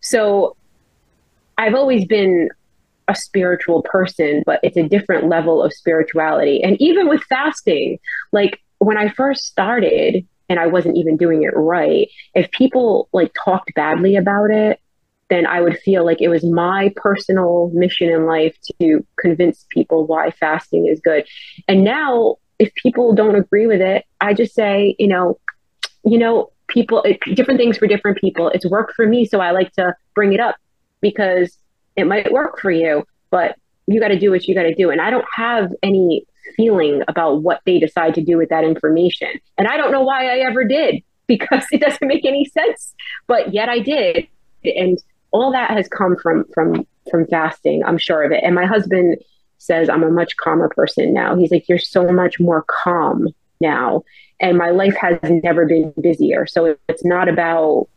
So I've always been a spiritual person, but it's a different level of spirituality. And even with fasting, like when I first started and I wasn't even doing it right, if people like talked badly about it, then I would feel like it was my personal mission in life to convince people why fasting is good. And now, if people don't agree with it, I just say, you know, you know, people, it, different things for different people. It's worked for me, so I like to bring it up because it might work for you, but you got to do what you got to do. And I don't have any feeling about what they decide to do with that information. And I don't know why I ever did because it doesn't make any sense, but yet I did. And all that has come from from from fasting i'm sure of it and my husband says i'm a much calmer person now. He's like you're so much more calm now and my life has never been busier. So it's not about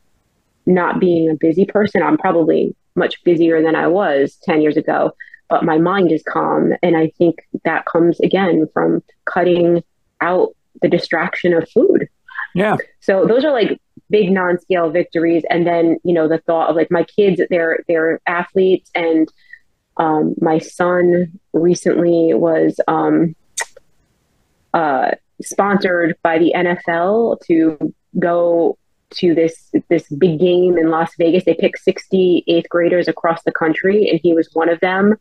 not being a busy person. I'm probably much busier than i was 10 years ago but my mind is calm and i think that comes again from cutting out the distraction of food. Yeah. So those are like big non-scale victories and then you know the thought of like my kids they're they're athletes and um, my son recently was um, uh, sponsored by the NFL to go to this this big game in Las Vegas. They picked 60 eighth graders across the country, and he was one of them.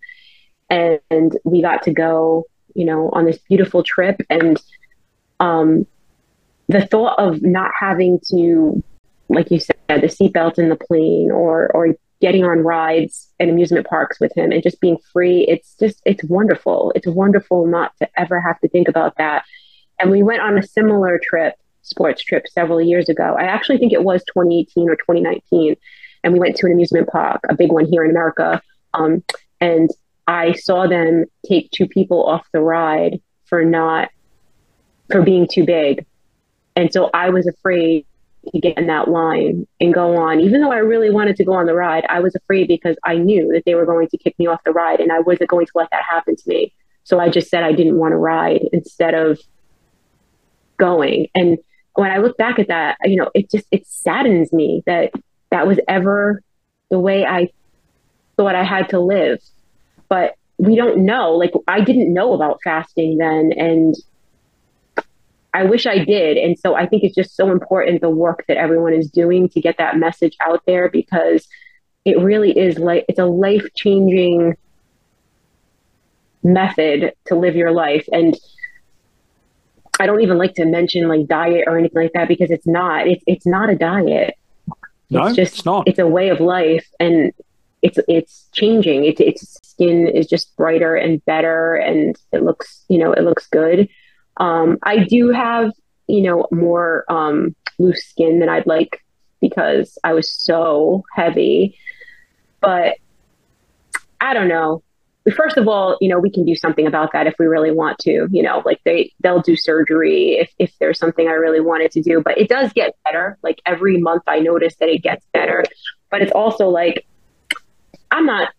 And, and we got to go, you know, on this beautiful trip. And um, the thought of not having to, like you said, the seatbelt in the plane or or getting on rides and amusement parks with him and just being free, it's just it's wonderful. It's wonderful not to ever have to think about that. And we went on a similar trip, sports trip, several years ago. I actually think it was 2018 or 2019, and we went to an amusement park, a big one here in America. Um, and I saw them take two people off the ride for not for being too big and so I was afraid to get in that line and go on. Even though I really wanted to go on the ride, I was afraid because I knew that they were going to kick me off the ride and I wasn't going to let that happen to me. So I just said I didn't want to ride instead of going. And when I look back at that, you know, it just it saddens me that that was ever the way I thought I had to live. But we don't know. Like I didn't know about fasting then and I wish I did. And so I think it's just so important the work that everyone is doing to get that message out there because it really is like it's a life changing method to live your life. And I don't even like to mention like diet or anything like that because it's not. It's it's not a diet. No, it's just it's not. It's a way of life, and it's it's changing. It's its skin is just brighter and better, and it looks you know it looks good. Um, I do have you know more um, loose skin than I'd like because I was so heavy, but I don't know. First of all, you know, we can do something about that if we really want to, you know, like they, they'll do surgery if, if there's something I really wanted to do, but it does get better. Like every month I notice that it gets better, but it's also like, I'm not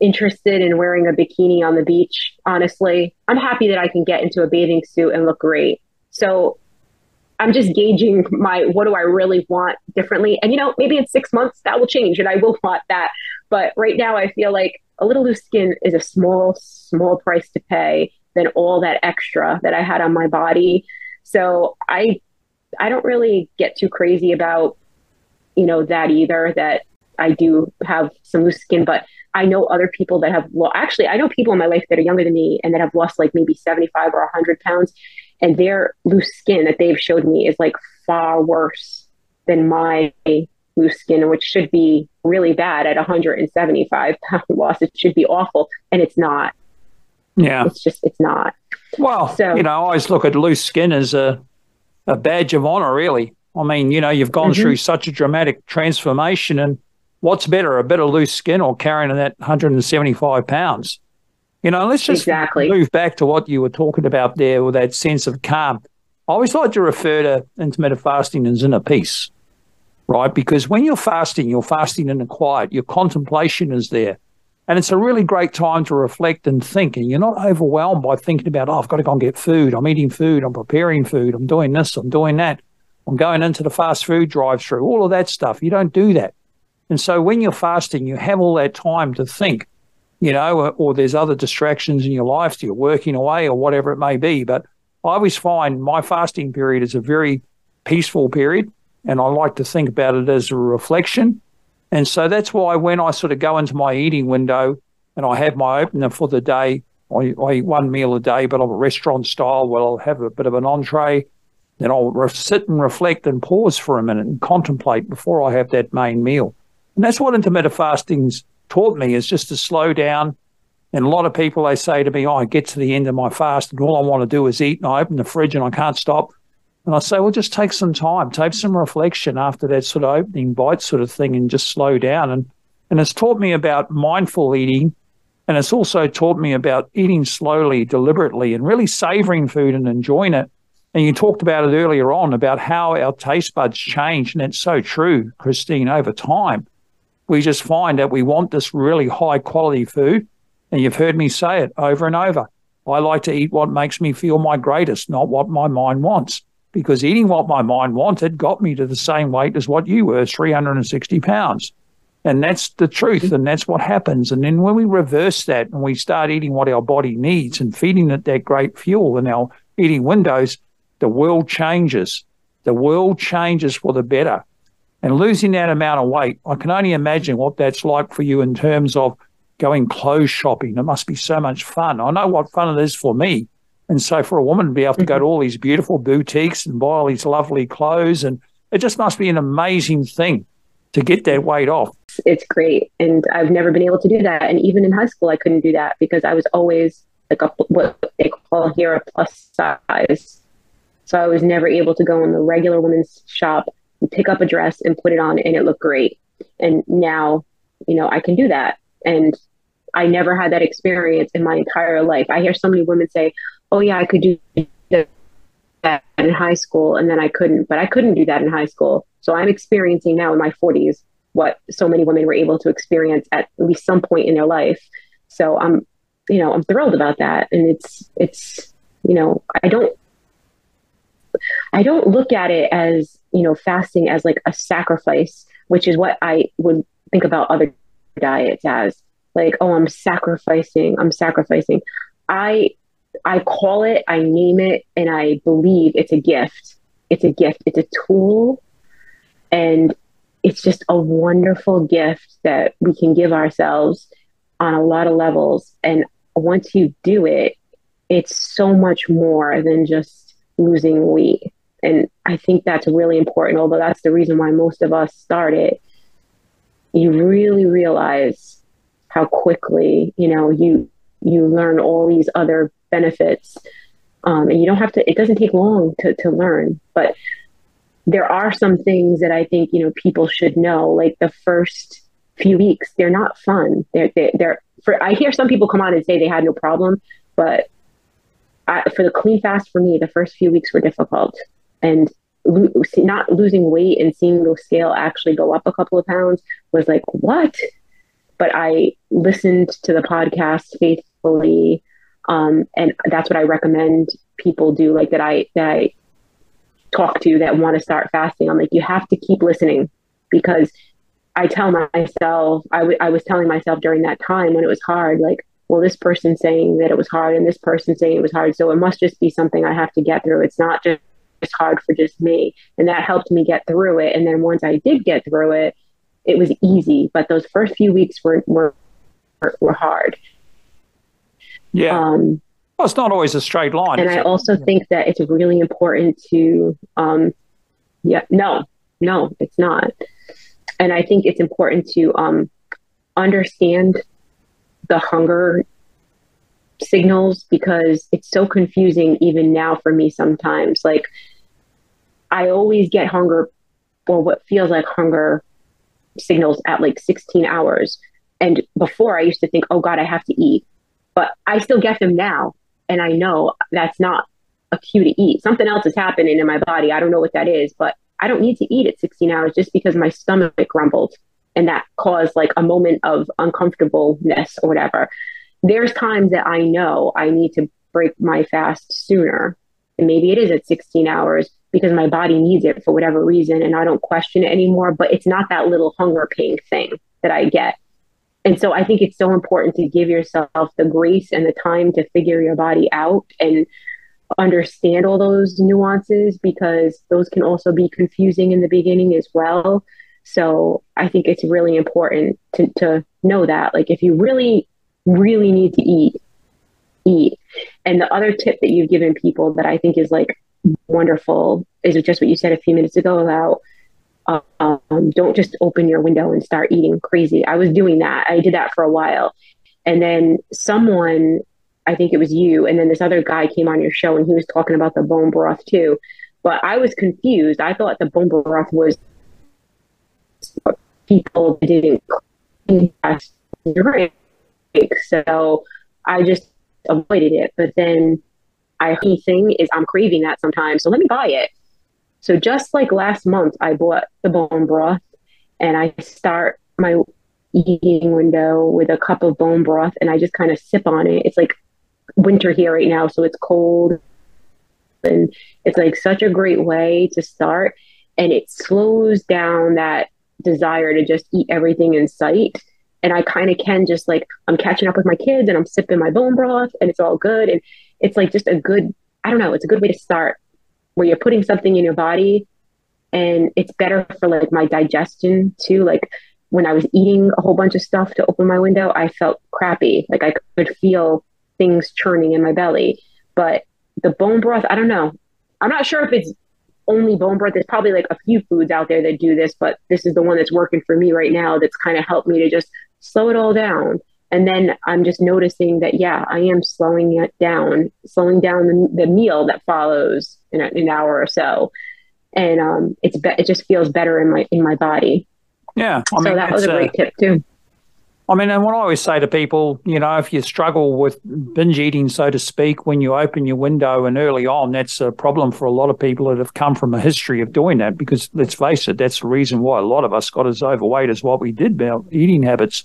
interested in wearing a bikini on the beach. Honestly, I'm happy that I can get into a bathing suit and look great. So I'm just gauging my what do I really want differently. And you know, maybe in six months that will change and I will want that. But right now I feel like a little loose skin is a small, small price to pay than all that extra that I had on my body. So I I don't really get too crazy about, you know, that either, that I do have some loose skin, but I know other people that have well actually I know people in my life that are younger than me and that have lost like maybe 75 or 100 pounds and their loose skin that they've showed me is like far worse than my loose skin, which should be really bad at 175 pound loss. It should be awful, and it's not. Yeah, it's just it's not. Well, so, you know, I always look at loose skin as a a badge of honor. Really, I mean, you know, you've gone mm-hmm. through such a dramatic transformation, and what's better, a bit of loose skin or carrying that 175 pounds? You know, let's just exactly. move back to what you were talking about there with that sense of calm. I always like to refer to intermittent fasting as inner peace right? Because when you're fasting, you're fasting in the quiet, your contemplation is there. And it's a really great time to reflect and think. And you're not overwhelmed by thinking about, oh, I've got to go and get food. I'm eating food. I'm preparing food. I'm doing this. I'm doing that. I'm going into the fast food drive through, all of that stuff. You don't do that. And so when you're fasting, you have all that time to think, you know, or, or there's other distractions in your life. So you're working away or whatever it may be. But I always find my fasting period is a very peaceful period and I like to think about it as a reflection. And so that's why when I sort of go into my eating window and I have my opener for the day, I, I eat one meal a day, but I'm a restaurant style. Well, I'll have a bit of an entree. Then I'll re- sit and reflect and pause for a minute and contemplate before I have that main meal. And that's what intermittent fasting's taught me is just to slow down. And a lot of people, they say to me, oh, I get to the end of my fast and all I want to do is eat and I open the fridge and I can't stop. And I say, well, just take some time, take some reflection after that sort of opening bite sort of thing and just slow down. And, and it's taught me about mindful eating. And it's also taught me about eating slowly, deliberately, and really savoring food and enjoying it. And you talked about it earlier on about how our taste buds change. And it's so true, Christine, over time. We just find that we want this really high quality food. And you've heard me say it over and over. I like to eat what makes me feel my greatest, not what my mind wants because eating what my mind wanted got me to the same weight as what you were 360 pounds. And that's the truth. And that's what happens. And then when we reverse that and we start eating what our body needs and feeding it that great fuel in our eating windows, the world changes. The world changes for the better. And losing that amount of weight, I can only imagine what that's like for you in terms of going clothes shopping. It must be so much fun. I know what fun it is for me and so for a woman to be able to go to mm-hmm. all these beautiful boutiques and buy all these lovely clothes, and it just must be an amazing thing to get that weight off. It's great. And I've never been able to do that. And even in high school, I couldn't do that because I was always like a, what they call here a plus size. So I was never able to go in the regular women's shop pick up a dress and put it on and it looked great. And now, you know, I can do that. And I never had that experience in my entire life. I hear so many women say, oh yeah, I could do that in high school, and then I couldn't. But I couldn't do that in high school. So I'm experiencing now in my 40s what so many women were able to experience at least some point in their life. So I'm, you know, I'm thrilled about that, and it's it's you know I don't I don't look at it as you know fasting as like a sacrifice, which is what I would think about other diets as like oh I'm sacrificing I'm sacrificing. I I call it, I name it, and I believe it's a gift. It's a gift, it's a tool. And it's just a wonderful gift that we can give ourselves on a lot of levels. And once you do it, it's so much more than just losing weight. And I think that's really important, although that's the reason why most of us started. You really realize how quickly, you know, you you learn all these other benefits. Um, and you don't have to, it doesn't take long to, to learn, but there are some things that I think, you know, people should know, like the first few weeks, they're not fun. They're, they're, they're for, I hear some people come on and say they had no problem, but I, for the clean fast for me, the first few weeks were difficult and lo- not losing weight and seeing the scale actually go up a couple of pounds was like, what? But I listened to the podcast faithfully. Um, and that's what I recommend people do, like that I, that I talk to that want to start fasting. I'm like, you have to keep listening because I tell myself, I, w- I was telling myself during that time when it was hard, like, well, this person saying that it was hard and this person saying it was hard. So it must just be something I have to get through. It's not just hard for just me. And that helped me get through it. And then once I did get through it, it was easy. But those first few weeks were, were, were hard. Yeah. Um, well, it's not always a straight line. And I it? also think that it's really important to, um, yeah, no, no, it's not. And I think it's important to um, understand the hunger signals because it's so confusing even now for me sometimes. Like I always get hunger or what feels like hunger signals at like 16 hours. And before I used to think, oh God, I have to eat. But I still get them now. And I know that's not a cue to eat. Something else is happening in my body. I don't know what that is, but I don't need to eat at 16 hours just because my stomach grumbled and that caused like a moment of uncomfortableness or whatever. There's times that I know I need to break my fast sooner. And maybe it is at 16 hours because my body needs it for whatever reason and I don't question it anymore. But it's not that little hunger pain thing that I get. And so I think it's so important to give yourself the grace and the time to figure your body out and understand all those nuances because those can also be confusing in the beginning as well. So I think it's really important to, to know that. Like, if you really, really need to eat, eat. And the other tip that you've given people that I think is like wonderful is just what you said a few minutes ago about um, don't just open your window and start eating crazy. I was doing that. I did that for a while. And then someone, I think it was you, and then this other guy came on your show and he was talking about the bone broth too. But I was confused. I thought the bone broth was people didn't drink. So I just avoided it. But then I thing is I'm craving that sometimes. So let me buy it. So just like last month, I bought the bone broth and I start my eating window with a cup of bone broth and I just kind of sip on it. It's like winter here right now, so it's cold. And it's like such a great way to start. And it slows down that desire to just eat everything in sight. And I kind of can just like, I'm catching up with my kids and I'm sipping my bone broth and it's all good. And it's like just a good, I don't know, it's a good way to start where you're putting something in your body and it's better for like my digestion too. Like when I was eating a whole bunch of stuff to open my window, I felt crappy. Like I could feel things churning in my belly. But the bone broth, I don't know. I'm not sure if it's only bone broth. There's probably like a few foods out there that do this, but this is the one that's working for me right now that's kind of helped me to just slow it all down. And then I'm just noticing that, yeah, I am slowing it down, slowing down the, the meal that follows in a, an hour or so. And um, it's be- it just feels better in my in my body. Yeah, I so that was a great uh, tip too. I mean, and what I always say to people, you know, if you struggle with binge eating, so to speak, when you open your window and early on, that's a problem for a lot of people that have come from a history of doing that. Because let's face it, that's the reason why a lot of us got as overweight as what we did about eating habits.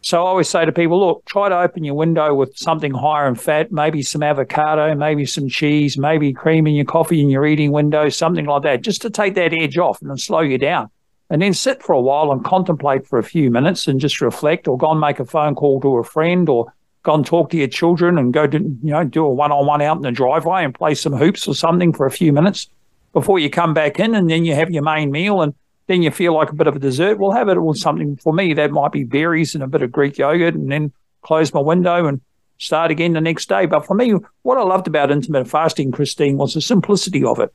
So I always say to people, look, try to open your window with something higher in fat, maybe some avocado, maybe some cheese, maybe cream in your coffee in your eating window, something like that, just to take that edge off and slow you down and then sit for a while and contemplate for a few minutes and just reflect or go and make a phone call to a friend or go and talk to your children and go to, you know, do a one-on-one out in the driveway and play some hoops or something for a few minutes before you come back in and then you have your main meal and then you feel like a bit of a dessert. We'll have it with something for me that might be berries and a bit of Greek yogurt and then close my window and start again the next day. But for me, what I loved about intermittent fasting, Christine, was the simplicity of it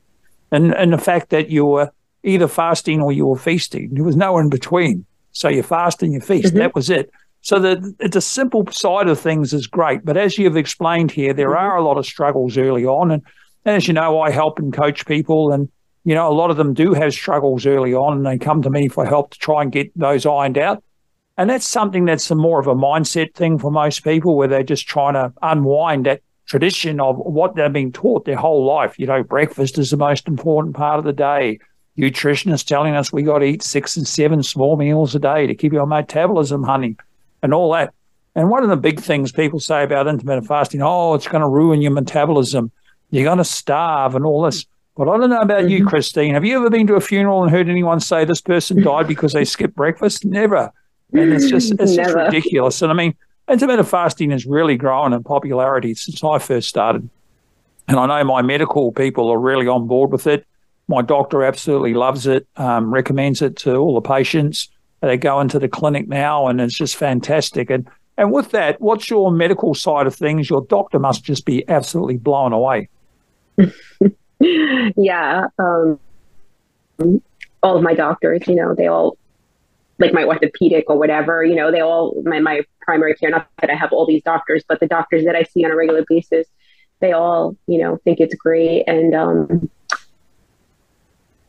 and, and the fact that you were either fasting or you were feasting. There was no in between. So you fast and you feast. Mm-hmm. That was it. So the the simple side of things is great, but as you've explained here, there mm-hmm. are a lot of struggles early on, and, and as you know, I help and coach people, and you know a lot of them do have struggles early on, and they come to me for help to try and get those ironed out. And that's something that's a more of a mindset thing for most people, where they're just trying to unwind that tradition of what they've been taught their whole life. You know, breakfast is the most important part of the day. Nutritionists telling us we got to eat six and seven small meals a day to keep your metabolism hunting and all that. And one of the big things people say about intermittent fasting, oh, it's going to ruin your metabolism. You're going to starve and all this. But I don't know about mm-hmm. you, Christine. Have you ever been to a funeral and heard anyone say this person died because they skipped breakfast? Never. And it's just it's just ridiculous. And I mean, intermittent fasting has really grown in popularity since I first started. And I know my medical people are really on board with it. My doctor absolutely loves it, um, recommends it to all the patients. They go into the clinic now, and it's just fantastic. And and with that, what's your medical side of things? Your doctor must just be absolutely blown away. yeah, um, all of my doctors, you know, they all like my orthopedic or whatever, you know, they all my my primary care. Not that I have all these doctors, but the doctors that I see on a regular basis, they all, you know, think it's great and. um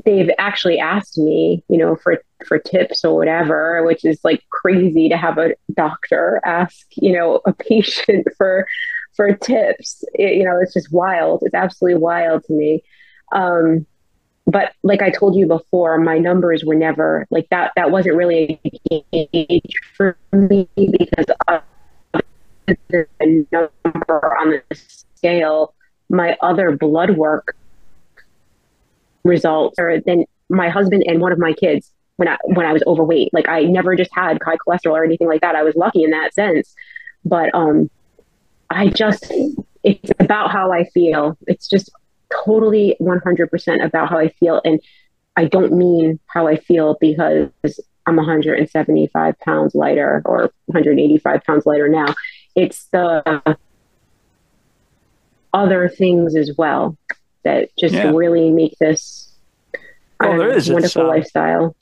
they've actually asked me, you know, for for tips or whatever, which is like crazy to have a doctor ask, you know, a patient for for tips. It, you know, it's just wild. It's absolutely wild to me. Um, but like I told you before, my numbers were never like that. That wasn't really a gauge for me because the number on the scale, my other blood work results or then my husband and one of my kids when I when I was overweight. Like I never just had high cholesterol or anything like that. I was lucky in that sense. But um I just it's about how I feel. It's just totally 100% about how I feel and I don't mean how I feel because I'm 175 pounds lighter or 185 pounds lighter now. It's the other things as well that just yeah. really make this well, there is. wonderful uh, lifestyle.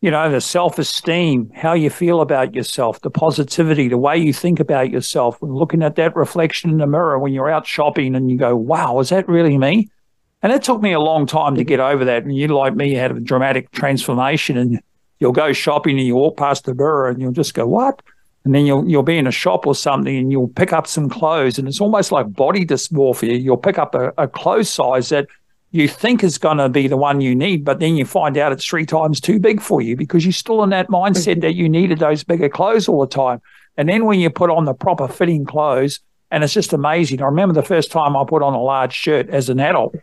You know, the self esteem, how you feel about yourself, the positivity, the way you think about yourself, when looking at that reflection in the mirror when you're out shopping and you go, wow, is that really me? And it took me a long time to get over that. And you, like me, had a dramatic transformation and you'll go shopping and you walk past the mirror and you'll just go, what? And then you'll you'll be in a shop or something and you'll pick up some clothes and it's almost like body dysmorphia. You'll pick up a, a clothes size that you think is going to be the one you need, but then you find out it's three times too big for you because you're still in that mindset that you needed those bigger clothes all the time. And then when you put on the proper fitting clothes, and it's just amazing. I remember the first time I put on a large shirt as an adult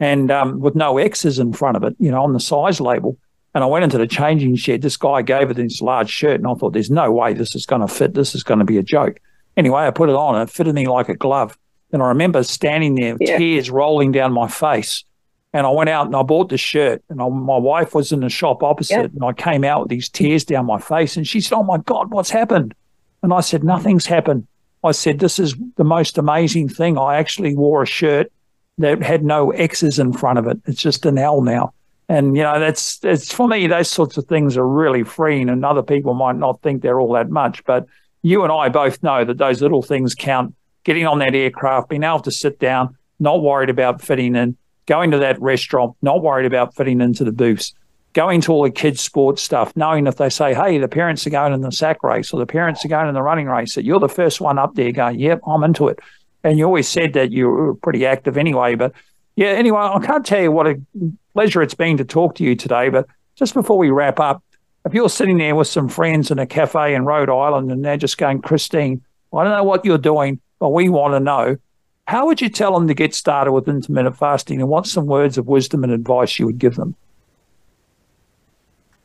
and um, with no X's in front of it, you know, on the size label. And I went into the changing shed. This guy gave it this large shirt, and I thought, there's no way this is going to fit. This is going to be a joke. Anyway, I put it on, and it fitted me like a glove. And I remember standing there, yeah. tears rolling down my face. And I went out and I bought the shirt. And I, my wife was in the shop opposite, yeah. and I came out with these tears down my face. And she said, "Oh my God, what's happened?" And I said, "Nothing's happened." I said, "This is the most amazing thing. I actually wore a shirt that had no X's in front of it. It's just an L now." And you know, that's it's for me. Those sorts of things are really freeing, and other people might not think they're all that much. But you and I both know that those little things count. Getting on that aircraft, being able to sit down, not worried about fitting in, going to that restaurant, not worried about fitting into the booths, going to all the kids' sports stuff, knowing if they say, "Hey, the parents are going in the sack race or the parents are going in the running race," that you're the first one up there going, "Yep, I'm into it." And you always said that you were pretty active anyway, but yeah, anyway, I can't tell you what a pleasure it's been to talk to you today. But just before we wrap up, if you're sitting there with some friends in a cafe in Rhode Island and they're just going, Christine, I don't know what you're doing, but we want to know, how would you tell them to get started with intermittent fasting and what some words of wisdom and advice you would give them?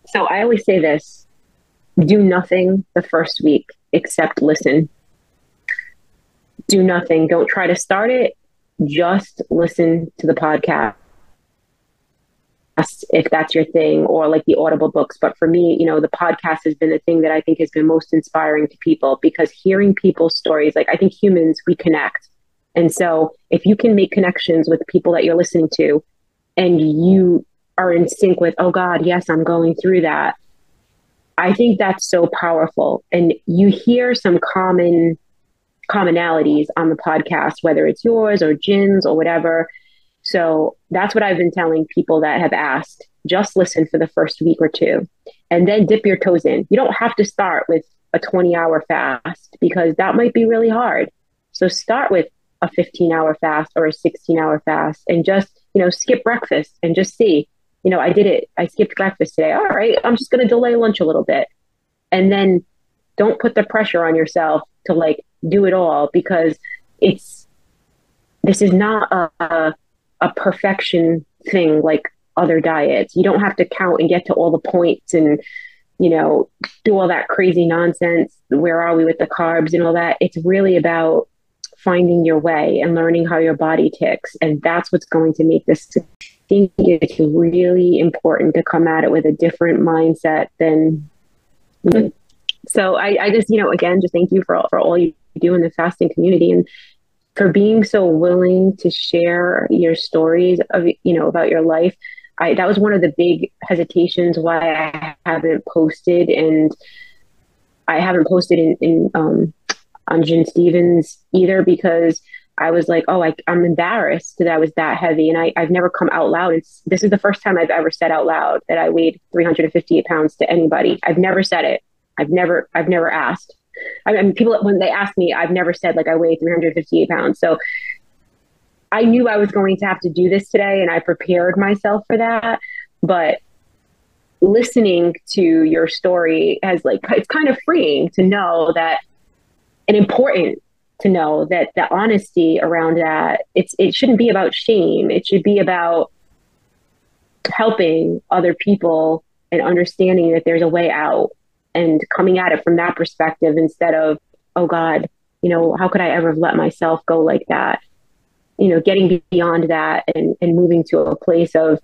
So I always say this do nothing the first week except listen. Do nothing. Don't try to start it just listen to the podcast if that's your thing or like the audible books. But for me you know the podcast has been the thing that i think has been most inspiring to people because hearing people's stories like i think humans we connect. And so if you can make connections with people that you're listening to and you are in sync with oh god yes i'm going through that i think that's so powerful. And you hear some common commonalities on the podcast whether it's yours or Gin's or whatever so that's what I've been telling people that have asked. Just listen for the first week or two and then dip your toes in. You don't have to start with a 20 hour fast because that might be really hard. So start with a 15 hour fast or a 16 hour fast and just, you know, skip breakfast and just see, you know, I did it. I skipped breakfast today. All right, I'm just going to delay lunch a little bit. And then don't put the pressure on yourself to like do it all because it's, this is not a, a a perfection thing like other diets. You don't have to count and get to all the points and, you know, do all that crazy nonsense. Where are we with the carbs and all that? It's really about finding your way and learning how your body ticks. And that's what's going to make this. I think it's really important to come at it with a different mindset than. Mm-hmm. So I, I just, you know, again, just thank you for all, for all you do in the fasting community and for being so willing to share your stories of you know about your life. I that was one of the big hesitations why I haven't posted and I haven't posted in, in um, on Gin Stephens either because I was like, oh, I, am embarrassed that I was that heavy, and I, I've never come out loud. It's, this is the first time I've ever said out loud that I weighed 358 pounds to anybody. I've never said it. I've never I've never asked. I mean, people when they ask me, I've never said like I weigh 358 pounds. So I knew I was going to have to do this today, and I prepared myself for that. But listening to your story has like it's kind of freeing to know that and important to know that the honesty around that it's it shouldn't be about shame it should be about helping other people and understanding that there's a way out and coming at it from that perspective instead of, oh God, you know, how could I ever have let myself go like that? You know, getting beyond that and, and moving to a place of,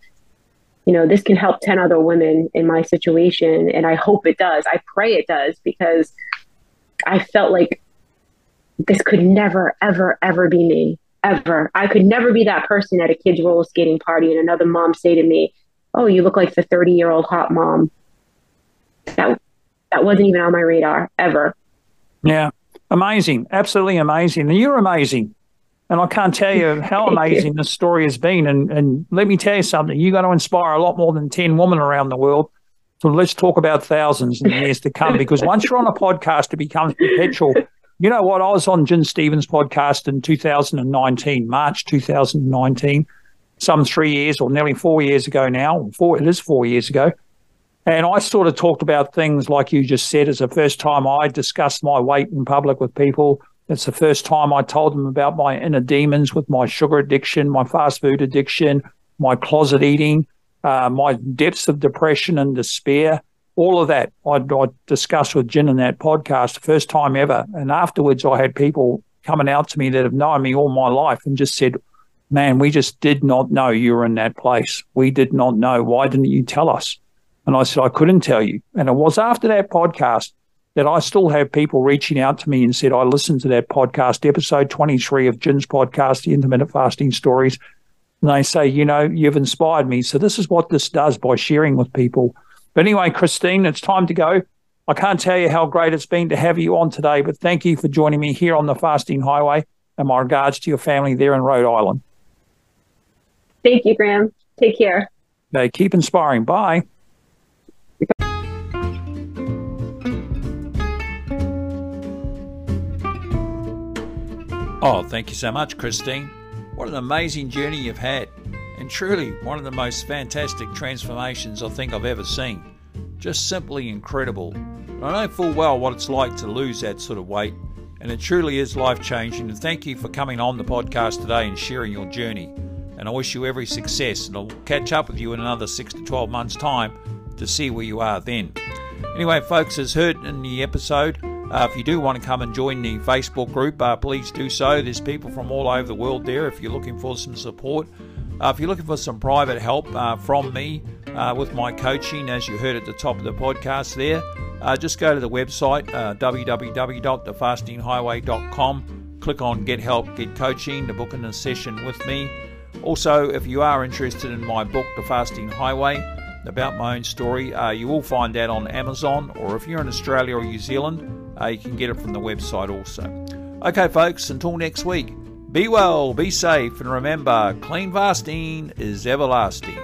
you know, this can help 10 other women in my situation. And I hope it does. I pray it does because I felt like this could never, ever, ever be me. Ever. I could never be that person at a kid's roller skating party and another mom say to me, Oh, you look like the 30 year old hot mom. That that wasn't even on my radar ever. Yeah. Amazing. Absolutely amazing. And you're amazing. And I can't tell you how amazing this story has been. And, and let me tell you something, you're going to inspire a lot more than 10 women around the world. So let's talk about thousands in the years to come. Because once you're on a podcast, it becomes perpetual. You know what? I was on Gin Stephens' podcast in 2019, March 2019, some three years or nearly four years ago now. Four, it is four years ago. And I sort of talked about things like you just said. It's the first time I discussed my weight in public with people. It's the first time I told them about my inner demons with my sugar addiction, my fast food addiction, my closet eating, uh, my depths of depression and despair. All of that I, I discussed with Gin in that podcast, the first time ever. And afterwards, I had people coming out to me that have known me all my life and just said, Man, we just did not know you were in that place. We did not know. Why didn't you tell us? And I said, I couldn't tell you. And it was after that podcast that I still have people reaching out to me and said, I listened to that podcast, episode 23 of Gin's podcast, The Intermittent Fasting Stories. And they say, you know, you've inspired me. So this is what this does by sharing with people. But anyway, Christine, it's time to go. I can't tell you how great it's been to have you on today, but thank you for joining me here on the Fasting Highway and my regards to your family there in Rhode Island. Thank you, Graham. Take care. Okay, keep inspiring. Bye. Oh, thank you so much, Christine. What an amazing journey you've had, and truly one of the most fantastic transformations I think I've ever seen. Just simply incredible. I know full well what it's like to lose that sort of weight, and it truly is life changing. And thank you for coming on the podcast today and sharing your journey. And I wish you every success, and I'll catch up with you in another six to 12 months' time to see where you are then. Anyway, folks, as heard in the episode, uh, if you do want to come and join the Facebook group, uh, please do so. There's people from all over the world there if you're looking for some support. Uh, if you're looking for some private help uh, from me uh, with my coaching, as you heard at the top of the podcast there, uh, just go to the website uh, www.thefastinghighway.com. Click on Get Help, Get Coaching to book in a session with me. Also, if you are interested in my book, The Fasting Highway, about my own story, you will find that on Amazon, or if you're in Australia or New Zealand, uh, you can get it from the website also. Okay, folks, until next week, be well, be safe, and remember clean fasting is everlasting.